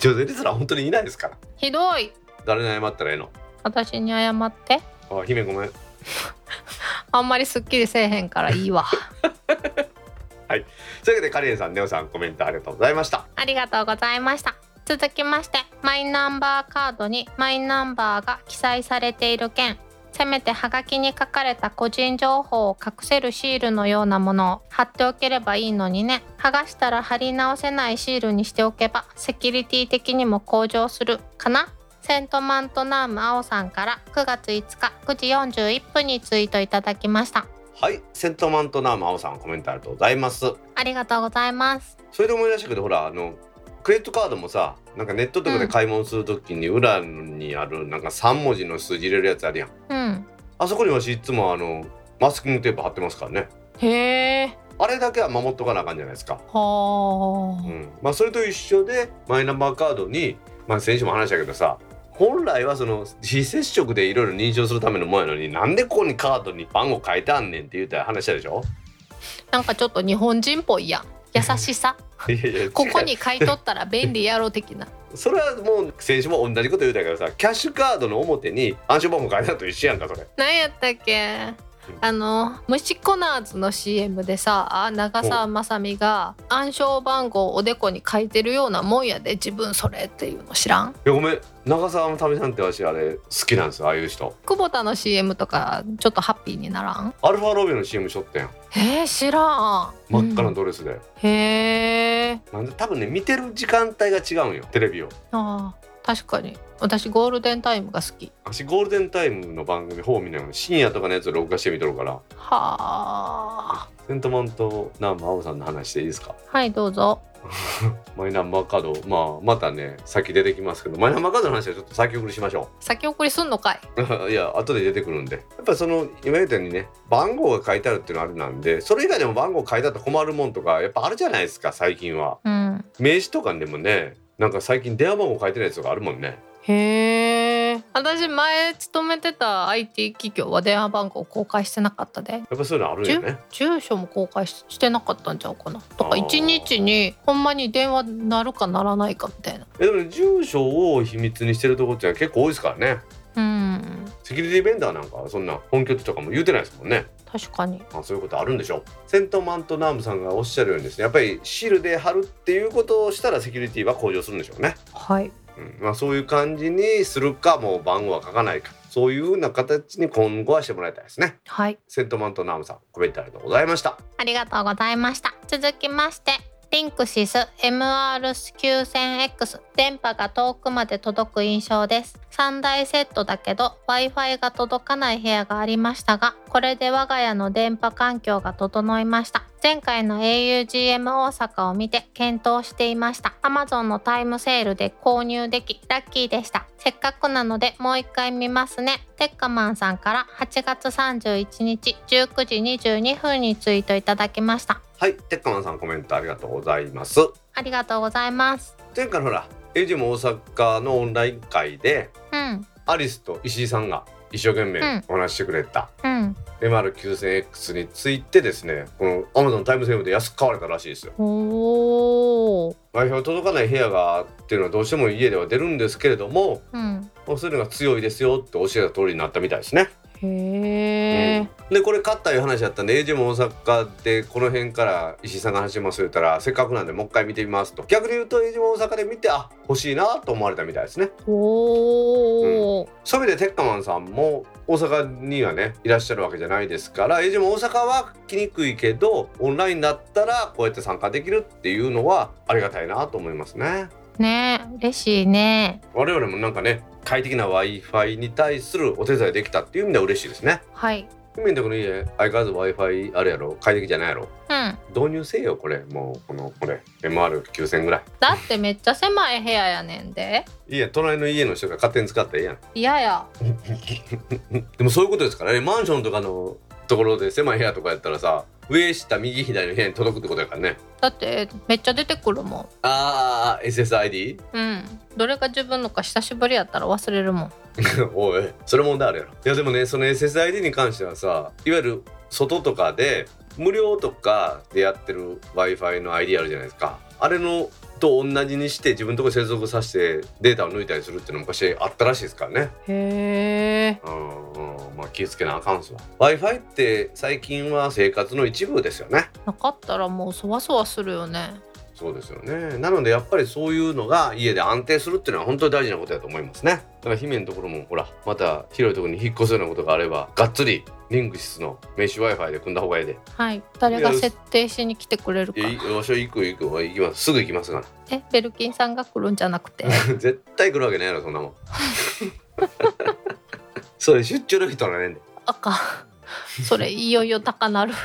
B: 女性リスナー本当にいないですから。
A: ひどい。
B: 誰に謝ったらええの？
A: 私に謝って。
B: あ姫ごめん。
A: あんまりすっきりせえへんからいいわはい。
B: というわけでカリエンさんネオさんコメントありがとうございました。
A: ありがとうございました。続きましてマイナンバーカードにマイナンバーが記載されている件。せめてハガキに書かれた個人情報を隠せるシールのようなものを貼っておければいいのにね。剥がしたら貼り直せないシールにしておけばセキュリティ的にも向上するかな。セントマントナーム青さんから9月5日9時41分にツイートいただきました。
B: はいセントマントナーム青さんコメントありがとうございます。
A: ありがとうございます。
B: それで思い出したけどほらあのクレジットカードもさなんかネットとかで買い物するときに裏にあるなんか3文字の数字入れるやつあるやん。
A: うん。
B: あそこに私いつもあのマスキングテープ貼ってますからね。
A: へえ。
B: あれだけは守っとかなあかんじゃないですか、
A: はあ。
B: うん、まあそれと一緒でマイナンバーカードにまあ先週も話したけどさ本来はその非接触でいろいろ認証するためのもんやのになんでここにカードに番号書いてあんねんって言ったら話したでしょ？
A: なんかちょっと日本人っぽいやん。優しさ。ここに買い取ったら便利やろ的な。
B: それはもう先週も同じこと言うたけどさキャッシュカードの表に暗証番号書いてあるのと一緒やんかそれ。
A: 何やったっけ？あの虫コナーズの CM でさ長澤まさみが暗証番号をおでこに書いてるようなもんやで自分それっていうの知らん？
B: いやごめん。長澤まさみさんって私あれ好きなんですよああいう人。
A: 久保田の CM とかちょっとハッピーにならん？
B: アルファロビオの CM しょったやん。
A: えー、知らん。
B: 真っ赤な
A: うん
B: ドレスで、
A: へえ
B: なんで多分ね見てる時間帯が違うんよテレビを。
A: あー確かに。私ゴールデンタイムが好き。
B: 私ゴールデンタイムの番組ほう見ないのに深夜とかのやつを録画して見とるから。
A: はあ。
B: セントマントナーム青さんの話でいいですか？
A: はいどうぞ。
B: マイナンバーカードまあまたね先出てきますけどマイナンバーカードの話はちょっと先送りしましょ
A: 先送りすんのかい？う
B: いや後で出てくるんで。やっぱりその今言ったようにね番号が書いてあるっていうのはあれなんでそれ以外でも番号書いてあったら困るもんとかやっぱあるじゃないですか最近は。
A: うん。
B: 名刺とかでもねなんか最近電話番号書いてないやつとかあるもんね。
A: へえ私前勤めてた IT 企業は電話番号公開してなかったで。
B: やっぱそういうのあるよね。
A: 住所も公開ししてなかったんちゃうかな。とか
B: あー
A: 一日にほんまに電話なるかならないかみたいな。
B: えでもね住所を秘密にしてるところって結構多いですからね。
A: うん。
B: セキュリティベンダーなんかはそんな本拠地とかも言うてないですもんね
A: 確かに。
B: まあ、そういうことあるんでしょ。うセントマントナームさんがおっしゃるようにですねやっぱりシールで貼るっていうことをしたらセキュリティは向上するんでしょうね、
A: はい。
B: うん。まあ、そういう感じにするかもう番号は書かないか。そういうふうな形に今後はしてもらいたいですね。
A: はい。
B: セントマントナームさんコメントありがとうございました。
A: ありがとうございました。続きましてリンクシス MR9000X 電波が遠くまで届く印象です。3台セットだけど Wi-Fi が届かない部屋がありましたがこれで我が家の電波環境が整いました。前回の augm 大阪を見て検討していました。Amazon のタイムセールで購入できラッキーでした。せっかくなのでもう一回見ますね。テッカマンさんから8月31日19時22分にツイートいただきました。
B: はいテッカマンさんコメントありがとうございます。
A: ありがとうございます。
B: 前回のほらエイジも大阪のオンライン会で
A: うん。
B: アリスと石井さんが一生懸命
A: うん。
B: お話ししてくれた、
A: うん。
B: MR9000X についてですねこの Amazon タイムセールで安く買われたらしいですよ。Wi-Fi 届かない部屋がっていうのはどうしても家では出るんですけれども
A: うん。
B: そういうのが強いですよって教えた通りになったみたいですね。
A: へえ、
B: でこれ買ったいう話だったんで AJ も大阪でこの辺から石井さんが話します言ったらせっかくなんでもう一回見てみますと。逆に言うと AJ も大阪で見てあ欲しいなと思われたみたいですね。
A: おお、
B: そういう意味でテッカマンさんも大阪にはねいらっしゃるわけじゃないですから AJ も大阪は来にくいけどオンラインだったらこうやって参加できるっていうのはありがたいなと思いますね。
A: ねえ嬉しいね。
B: 我々もなんかね快適な Wi-Fi に対するお手伝いできたっていう意味では嬉しいですね。
A: はい。
B: 姫んとこの家相変わらず Wi-Fi あるやろ？快適じゃないやろ？
A: うん。
B: 導入せえよこれ。もうこのこれ。MR9000 ぐらい。
A: だってめっちゃ狭い部屋やねんで。
B: いいや隣の家の人が勝手に使ったらええやん。
A: 嫌や。
B: でもそういうことですからね。マンションとかのところで狭い部屋とかやったらさ上下右左の部屋に届くってことやからね。
A: だってめっちゃ出てくるもん。
B: あー SSID?
A: うん。どれが自分のか久しぶりやったら忘れるもん。
B: おいそれ問題あるやろ。いやでもねその SSID に関してはさいわゆる外とかで無料とかでやってる w i f i の ID あるじゃないですか。あれのと同じにして自分のとこ接続させてデータを抜いたりするっていうのも昔あったらしいですからね。
A: へえ
B: うんうん。まあ気をつけなあかんすわ。W i f i って最近は生活の一部ですよね。
A: なかったらもうそわそわするよね
B: そうですよね。なのでやっぱりそういうのが家で安定するっていうのは本当に大事なことだと思いますね。だから姫のところもほらまた広いところに引っ越すようなことがあればがっつりリングシスのメッシュ Wi-Fi で組んだ方がいいで。
A: はい。誰が設定しに来てくれるか。
B: いわしは行く行く行きます。すぐ行きますから
A: えベルキンさんが来るんじゃなくて？
B: 絶対来るわけないやろそんなもん。それ出張の人らねんで。
A: あかん。それいよいよ高なる。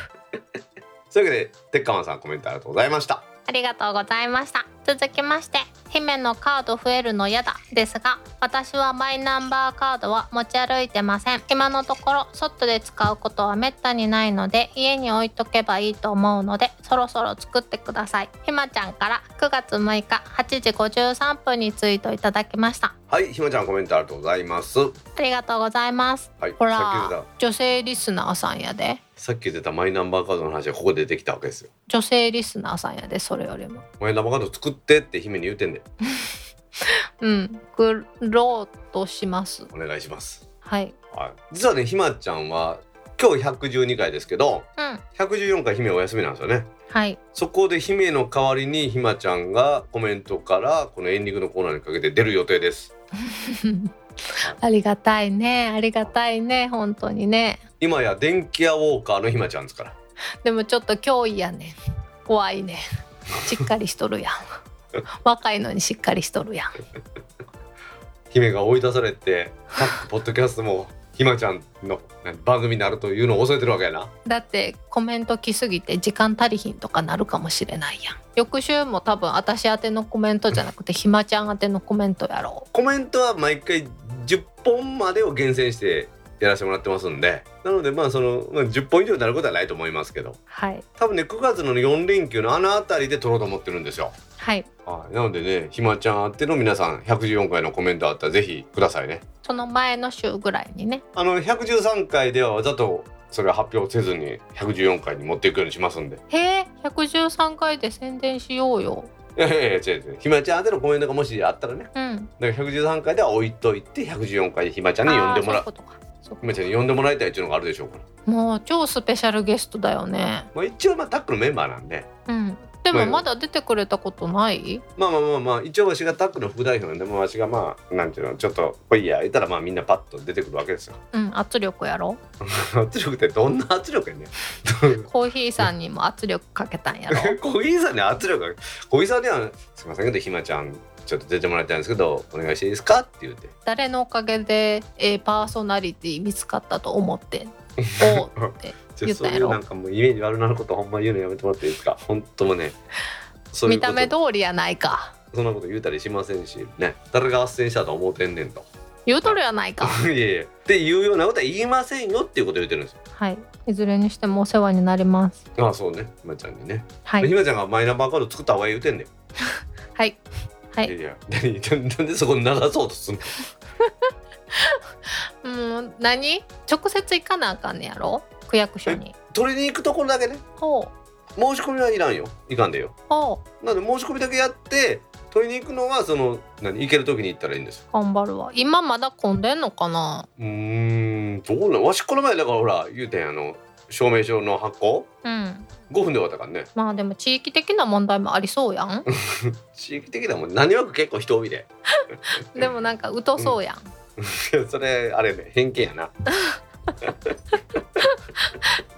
B: そういうわけで鉄火マンさんコメントありがとうございました
A: ありがとうございました。続きまして姫のカード増えるのやだですが私はマイナンバーカードは持ち歩いてません。今のところ外で使うことはめったにないので家に置いとけばいいと思うのでそろそろ作ってください。ひまちゃんから9月6日8時53分にツイートいただきました。
B: はいひまちゃんコメントありがとうございます。
A: ありがとうございます。
B: はい
A: ほら女性リスナーさんやで。
B: たさっき言ってたマイナンバーカードの話がここで出てきたわけですよ。
A: 女性リスナーさんやでそれよりも。
B: マイナンバーカード作ってって姫に言うてんで
A: うん作ろうとします。
B: お願いします。
A: はい。
B: はい。実はねひまちゃんは今日112回ですけど
A: うん。
B: 114回姫お休みなんですよね。
A: はい。
B: そこで姫の代わりにひまちゃんがコメントからこのエンディングのコーナーにかけて出る予定です。
A: ありがたいねありがたいね本当にね
B: 今や電気屋ウォーカーのひまちゃんですから。
A: でもちょっと脅威やねん。怖いねん。しっかりしとるやん。若いのにしっかりしとるやん。
B: 姫が追い出されて各ポッドキャストもひまちゃんの何番組になるというのを恐れてるわけやな。
A: だってコメント来すぎて時間足りひんとかなるかもしれないやん。翌週も多分私宛てのコメントじゃなくてひまちゃん宛てのコメントやろ
B: コメントは毎回10本までを厳選してやらせてもらってますんで。なのでまあその、まあ、10本以上になることはないと思いますけど。
A: はい。
B: 多分ね9月の4連休のあの辺りで撮ろうと思ってるんですよ。
A: はい。
B: はい、なのでねひまちゃんあっての皆さん114回のコメントあったらぜひくださいね。
A: その前の週ぐらいにね。
B: あの113回ではわざとそれは発表せずに114回に持っていくようにしますんで。
A: へえ113回で宣伝しようよ。
B: いやいやいや違う違う。ひまちゃんあてのコメントがもしあったらね。
A: うん。
B: だから113回では置いといて114回でひまちゃんに呼んでもらう
A: あーそういうことか。そう
B: ひまちゃんに呼んでもらいたいっていうのがあるでしょうから
A: もう超スペシャルゲストだよね。
B: まあ一応まあタックのメンバーなんで。
A: うんでもまだ出てくれたことない？
B: まあまあまあまあ一応わしがタックの副代表なんでまあわしがまあなんていうのちょっと「来いや」言ったらまあみんなパッと出てくるわけですよ。
A: うん圧力やろ
B: 圧力ってどんな圧力やねん。
A: コーヒーさんにも圧力かけたんやろ。
B: 小木さんに圧力が小木さんには「すいませんけどひまちゃんちょっと出てもらいたいんですけどお願いしていいですか?」って言って。
A: 誰のおかげで、えーパーソナリティ見つかったと思って？おうって言ったやろ
B: そういうなんかもうイメージ悪なることほんま言うのやめてもらっていいですか？本当もねそう
A: 見た目通りやないか。
B: そんなこと言うたりしませんしね誰が斡旋したと思うてんねんと。
A: 言うとるやないか。
B: いやいや。っていうようなことは言いませんよっていうことを言ってるんですよ。
A: はい。いずれにしてもお世話になります。
B: ああそうね。ひまちゃんにね、
A: はい。
B: ひまちゃんがマイナンバーカード作った方がいい言うてんねん。
A: はいはい。
B: いや何なんでそこに流そうとすんの？
A: うん何？直接行かなあかんねやろ？区役所に。
B: 取りに行くところだけね。
A: ほう。
B: 申し込みはいらんよ。いかんでよ。
A: ほう。
B: なので申し込みだけやって取りに行くのはその何行ける時に行ったらいいんですよ。
A: 頑張るわ。今まだ混んでんのかな？
B: うーんどうなん？わしこの前だからほら言うてんあの証明書の発行？
A: うん
B: 5分で終わったからね。
A: まあでも地域的な問題もありそうやん。
B: 地域的なもん何わく結構人多いで。
A: でもなんか疎そうやん、
B: それあれね偏見やな。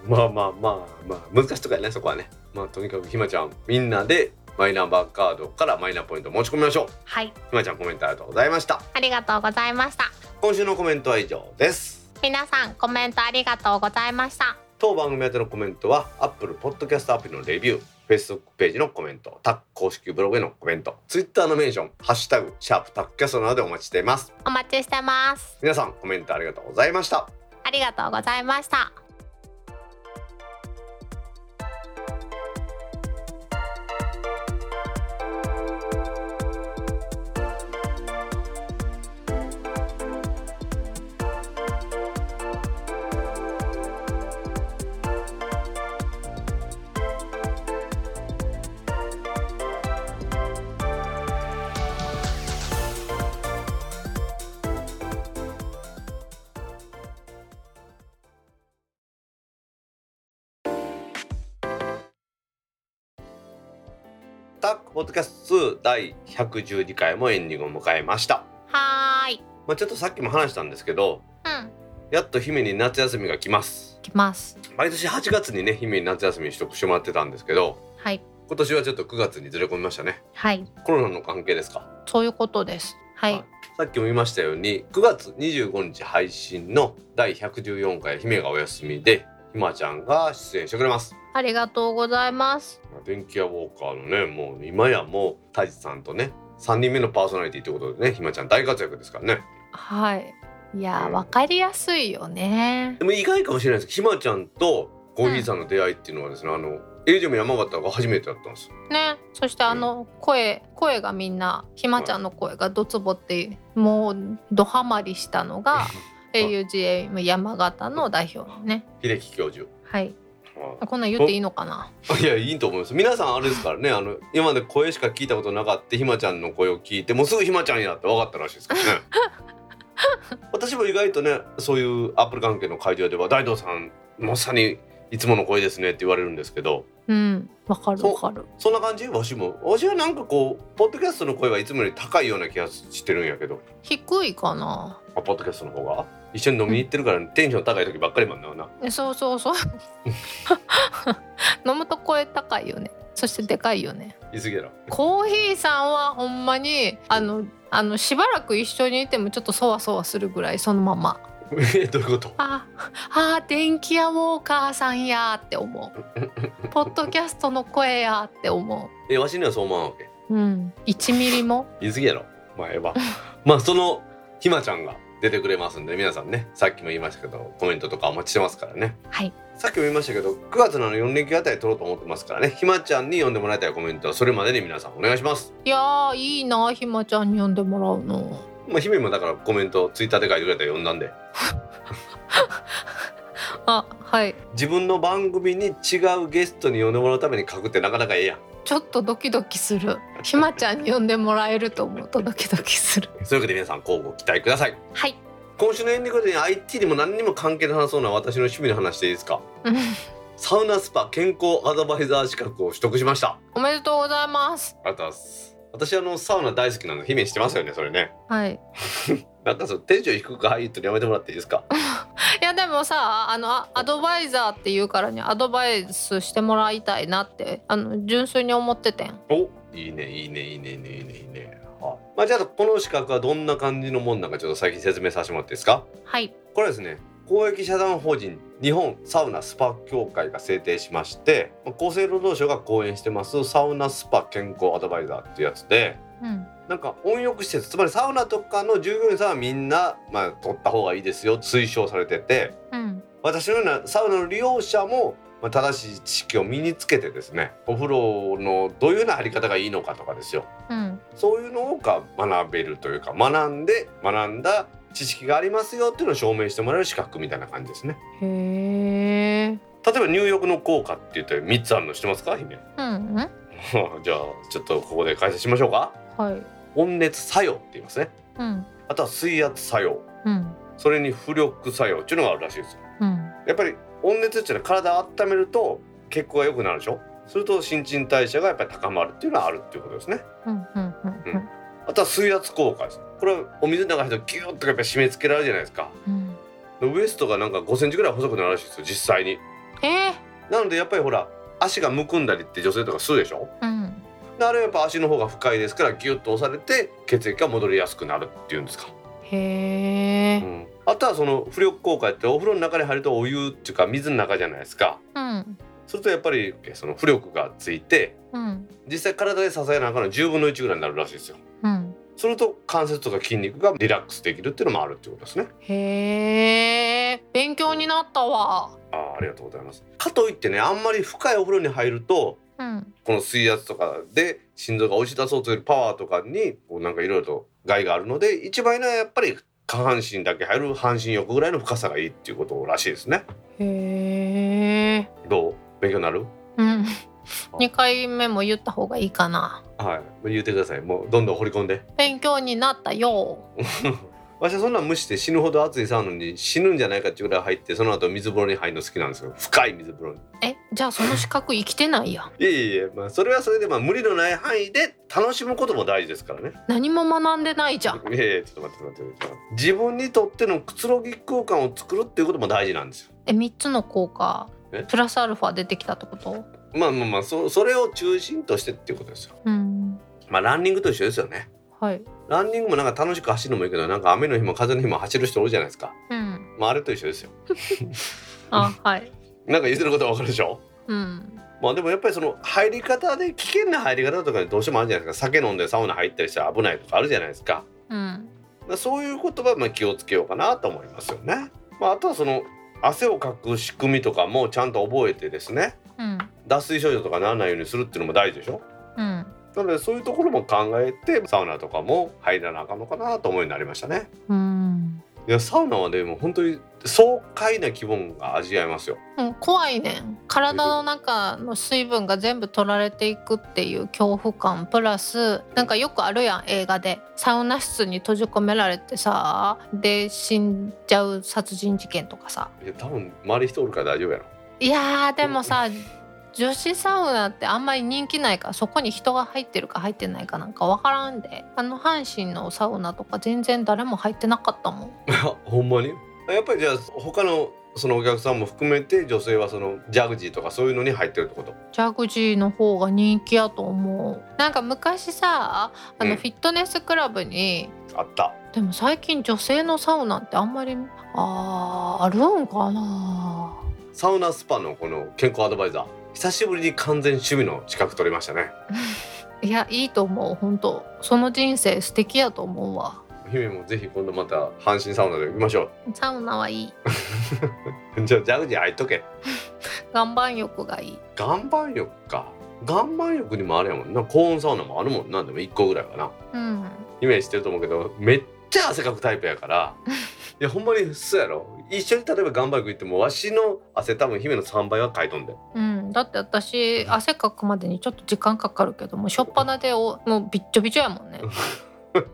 B: まあまあまあまあ難しいとこやねそこはね。まあとにかくひまちゃんみんなでマイナンバーカードからマイナポイント持ち込みましょう。
A: はい。
B: ひまちゃんコメントありがとうございました。
A: ありがとうございました。
B: 今週のコメントは以上です。
A: 皆さんコメントありがとうございました
B: 当番組宛てのコメントは Apple Podcast アプリのレビュー Facebook ページのコメントタック公式ブログへのコメント Twitter のメンション「ハッシュタグシャープタックキャスト」などでお待ちしています。
A: お待ちしてます。
B: 皆さんコメントありがとうございました。
A: ありがとうございました
B: ポッドキャスト2第112回もエンディングを迎えました。
A: はーい。
B: まあちょっとさっきも話したんですけど
A: うん。
B: やっと姫に夏休みが来ます。
A: 来ます。
B: 毎年8月にね姫に夏休み取得してもらってたんですけど
A: はい。
B: 今年はちょっと9月にずれ込みましたね。
A: はい。
B: コロナの関係ですか？
A: そういうことです。はい、
B: はい。さっきも言いましたように9月25日配信の第114回姫がお休みでひまちゃんが出演してくれます。
A: ありがとうございます。
B: 電気屋ウォーカーのねもう今やもう太一さんとね3人目のパーソナリティということでねひまちゃん大活躍ですからね。
A: はい。いやわかりやすいよね。
B: でも意外かもしれないです。けどひまちゃんとコーヒーさんの出会いっていうのはですね、あのエイジョム山形が初めてだったんです。
A: ね。そしてあの声声がみんなひまちゃんの声がドツボってもうドハマりしたのが AUGA 山形の代表のね。
B: 秀樹教授。
A: はい。
B: あ
A: こんなん言っていいのかな？い
B: やいいと思います。皆さんあれですからねあの今まで声しか聞いたことなかったひまちゃんの声を聞いてもうすぐひまちゃんやって分かったらしいですからね。私も意外とねそういうアップル関係の会場では大道さんまさにいつもの声ですねって言われるんですけど。
A: うんわかるわかる。
B: そんな感じ？わしも？わしはなんかこうポッドキャストの声はいつもより高いような気がしてるんやけど。
A: 低いかな。
B: あポッドキャストの方が？一緒に飲みに行ってるから、テンション高い時ばっかりなんな。
A: えそうそうそう。飲むと声高いよね。そしてでかいよね。
B: 言い過ぎやろ。
A: コーヒーさんはほんまにあのあのしばらく一緒にいてもちょっとそわそわするぐらいそのまま。
B: え どういうこと？
A: ああ電気屋ウォーカーさんやーって思う。ポッドキャストの声やーって思
B: えわしにはそう思わんわけ。
A: ううん1ミリも？
B: 言い過ぎやろ前は。まあそのひまちゃんが出てくれますんで皆さんねさっきも言いましたけどコメントとかお待ちしてますからね。
A: はい。
B: さっきも言いましたけど9月のあの4連休あたり撮ろうと思ってますからね。ひまちゃんに読んでもらいたいコメントはそれまでに皆さんお願いします。
A: いやーいいなひまちゃんに呼んでもらうの。
B: まあ姫もだからコメントツイッターで書いてくれたら読んだんで。
A: あはい。
B: 自分の番組に違うゲストに呼んでもらうために書くってなかなかええやん
A: ちょっとドキドキする。ひまちゃんに呼んでもらえると思う。とドキドキする。
B: そういうわけで皆さん交互期待ください。
A: はい。
B: 今週のエンディングで IT にも何にも関係なさそうな私の趣味の話でいいですか？
A: うん。
B: サウナスパ健康アドバイザー資格を取得しました。
A: おめでとうございます。
B: ありがとうございます。私あのサウナ大好きなの姫知ってますよねそれね。
A: はい
B: なんかそのテンション低く入ってやめてもらっていいですか？
A: いやでもさあのあアドバイザーっていうからにアドバイスしてもらいたいなってあの純粋に思っててん。
B: おいいねいいねいいねいいね。いいねいいねはい。まあじゃあこの資格はどんな感じのもんなんかちょっと先説明させてもらっていいですか？
A: はい。
B: これはですね公益社団法人日本サウナスパ協会が制定しましてまあ厚生労働省が講演してますサウナスパ健康アドバイザーっていうやつで
A: うん
B: なんか温浴施設つまりサウナとかの従業員さんはみんな、まあ、取った方がいいですよ推奨されてて。
A: うん。
B: 私のようなサウナの利用者も、まあ、正しい知識を身につけてですねお風呂のどういうような入り方がいいのかとかですよ。
A: うん。
B: そういうのをが学べるというか学んで学んだ知識がありますよっていうのを証明してもらえる資格みたいな感じですね。
A: へえ。
B: 例えば入浴の効果って言って3つあるの知ってますか姫？
A: うん。
B: じゃあちょっとここで解説しましょうか。
A: はい
B: 温熱作用って言いますね。
A: うん。
B: あとは水圧作用。
A: うん。
B: それに浮力作用っていうのがあるらしいですよ。
A: うん。
B: やっぱり温熱っていうのは体を温めると血行が良くなるでしょ？すると新陳代謝がやっぱり高まるっていうのはあるっていうことですね。
A: うんうんうん
B: あとは水圧効果です。これはお水の中に入るとギューッとやっぱり締め付けられるじゃないですか。
A: うん。
B: ウエストがなんか5センチぐらい細くなるらしいですよ実際に。
A: えー。
B: なのでやっぱりほら足がむくんだりって女性とかするでしょ？
A: うん
B: であれはやっぱ足の方が深いですからギュッと押されて血液が戻りやすくなるっていうんですか、
A: へえ
B: うん、あとはその浮力効果ってお風呂の中に入るとお湯っていうか水の中じゃないですか。
A: うん。
B: するとやっぱりその浮力がついて
A: うん。
B: 実際体で支えながらの10分の1ぐらいになるらしいですよ。
A: うん。
B: すると関節とか筋肉がリラックスできるっていうのもあるっていうことですね。
A: へえ勉強になったわ。
B: あーありがとうございます。かといってねあんまり深いお風呂に入ると
A: うん。
B: この水圧とかで心臓が押し出そうとするパワーとかにこうなんかいろいろと害があるので一番いいのはやっぱり下半身だけ入る半身浴ぐらいの深さがいいっていうことらしいですね。
A: へえ
B: どう？勉強になる？
A: うん。2回目も言った方がいいかな。
B: はい。言ってください。もうどんどん掘り込んで。
A: 勉強になったよ
B: わしはそんなん無視して死ぬほど暑いサウナに死ぬんじゃないかっていうぐらい入ってその後水風呂に入るの好きなんですよ。深い水風呂に。
A: えじゃあその資格生きてないや。ん
B: いえいえいえまあそれはそれでまあ無理のない範囲で楽しむことも大事ですからね。
A: 何も学んでないじゃん。
B: いやいやちょっと待って待って待って。自分にとってのくつろぎ空間を作るっていうことも大事なんですよ。
A: え3つの効果。
B: え？
A: プラスアルファ出てきたってこと？
B: まあまあまあそそれを中心としてっていうことですよ。
A: うん。
B: まあランニングと一緒ですよね
A: はい。
B: ランニングもなんか楽しく走るのもいいけどなんか雨の日も風の日も走る人多いじゃないですか。
A: うん。
B: まああれと一緒ですよ。
A: あはい。
B: なんか言ってることはわかるでしょ？
A: うん。
B: まあでもやっぱりその入り方で危険な入り方とかどうしてもあるじゃないですか。酒飲んでサウナ入ったりしたら危ないとかあるじゃないですか。
A: うん。
B: そういうことはまあ気をつけようかなと思いますよね。まあ、あとはその汗をかく仕組みとかもちゃんと覚えてですね。
A: うん。
B: 脱水症状とかならないようにするっていうのも大事でしょ？
A: うん
B: なのでそういうところも考えてサウナとかも入らなあかんのかなと思うようになりましたね。
A: うん
B: いやサウナはでも本当に爽快な気分が味わえますよ。
A: うん怖いねん体の中の水分が全部取られていくっていう恐怖感プラスなんかよくあるやん映画でサウナ室に閉じ込められてさで死んじゃう殺人事件とかさ
B: いや多分周り人おるから大丈夫やろ。
A: いやーでもさ女子サウナってあんまり人気ないからそこに人が入ってるか入ってないかなんか分からんであの阪神のサウナとか全然誰も入ってなかったもん。
B: ほんまに？やっぱりじゃあ他のそのお客さんも含めて女性はそのジャグジーとかそういうのに入ってるってこと？
A: ジャグジーの方が人気やと思う。なんか昔さあ
B: うん。
A: のフィットネスクラブに、
B: あった。
A: でも最近女性のサウナってあんまりあーあるんかな。
B: サウナスパのこの健康アドバイザー久しぶりに完全趣味の資格取りましたね。
A: いやいいと思う本当。その人生素敵やと思うわ。
B: 姫もぜひ今度また阪神サウナで行きましょ
A: サウナはいい。う
B: じゃあジャグジー入っとけ。
A: 岩盤浴がいい。
B: 岩盤浴か。岩盤浴にもあるやもんな。高温サウナもあるもん。なでも1個ぐらいはな。
A: うん。
B: イメージしてると思うけどめっちゃ汗かくタイプやから。いやほんまにそうやろ。一緒に例えば岩盤浴行ってもわしの汗多分姫の3倍はかいとんで。
A: うん、だって私汗かくまでにちょっと時間かかるけどもうしょっぱなでおもうびっちょびちょやもんね。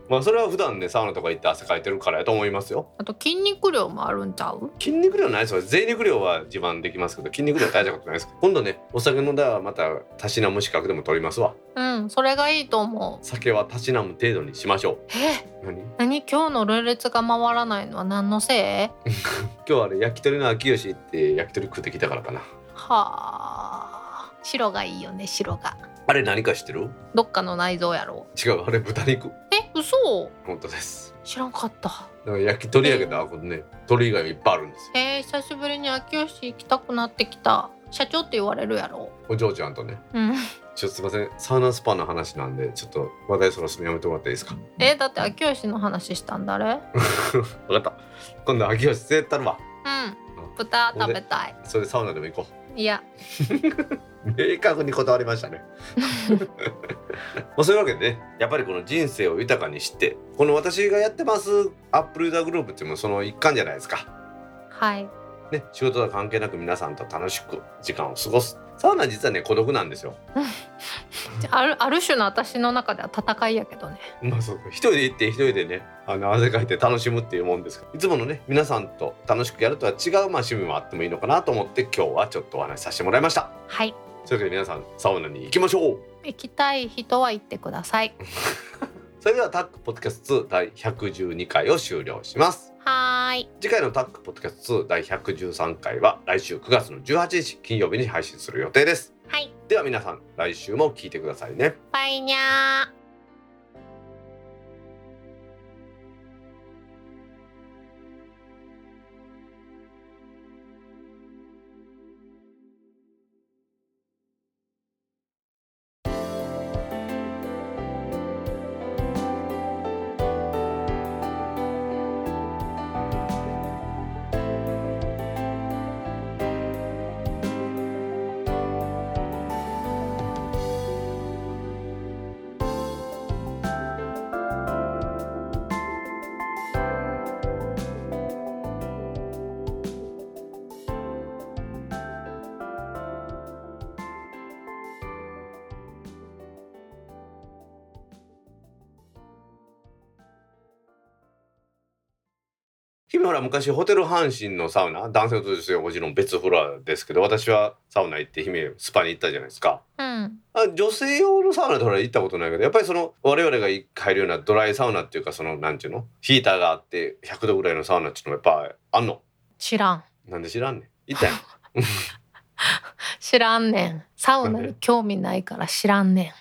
B: まあそれは普段ねサウナとか行って汗かいてるからやと思いますよ。
A: あと筋肉量もあるんちゃう？
B: 筋肉量ないですよ。税肉量は自慢できますけど筋肉量大したことないです今度ねお酒飲んだらまたたしなむ資格でも取りますわ。
A: うんそれがいいと思う。
B: 酒はたしなむ程度にしましょう。
A: え？
B: 何？
A: 何？今日のル列が回らないのは何のせい？
B: 今日はあれ焼き鳥の秋吉行って焼き鳥食ってきたからかな
A: はあ。白がいいよね白が。
B: あれ何か知ってる？
A: どっかの内臓やろ。
B: 違うあれ豚肉。
A: え嘘。
B: 本当です。
A: 知らんかった。
B: だから焼き鳥やけどあこれね鳥以外もいっぱいあるんですよ。
A: えー、久しぶりに秋吉行きたくなってきた。社長って言われるやろ。
B: お嬢ちゃんとね。
A: うん。
B: ちょっとすいません。サウナスパの話なんでちょっと話題そろそろやめてもらっていいですか？
A: えだって秋吉の話したんだれ
B: 分かった。今度秋吉絶対るわ。
A: うん。豚食べたい。
B: それでサウナでも行こ
A: いや。
B: う明確に断りましたね。まあそういうわけでねやっぱりこの人生を豊かにしてこの私がやってますアップルユーザーグループっていうのもその一環じゃないですか。
A: はい。
B: ね仕事とは関係なく皆さんと楽しく時間を過ごすサウナ実はね孤独なんですよ。
A: あるある種の私の中では戦いやけどね。
B: まあそうか。一人で行って一人でねあの汗かいて楽しむっていうもんですから。いつものね皆さんと楽しくやるとは違うまあ趣味もあってもいいのかなと思って今日はちょっとお話しさせてもらいました。
A: はい。
B: というわけで皆さんサウナに行きましょう。
A: 行きたい人は行ってください。
B: それではタックポッドキャスト2第112回を終了します
A: はーい。
B: 次回のタックポッドキャスト2第113回は来週9月の18日金曜日に配信する予定です。
A: はい。
B: では皆さん来週も聞いてくださいね。
A: バイニャー
B: ら昔ホテル阪神のサウナ男性と女性はもちろん別フロアですけど私はサウナ行って姫スパに行ったじゃないですか。
A: うん。
B: あ女性用のサウナってほら行ったことないけどやっぱりその我々が入るようなドライサウナっていうかそのなんていうの？ヒーターがあって100度ぐらいのサウナっていうのはやっぱあんの？
A: 知らん。
B: なんで知らんねん？行ったやん。
A: 知らんねん。サウナに興味ないから知らんねん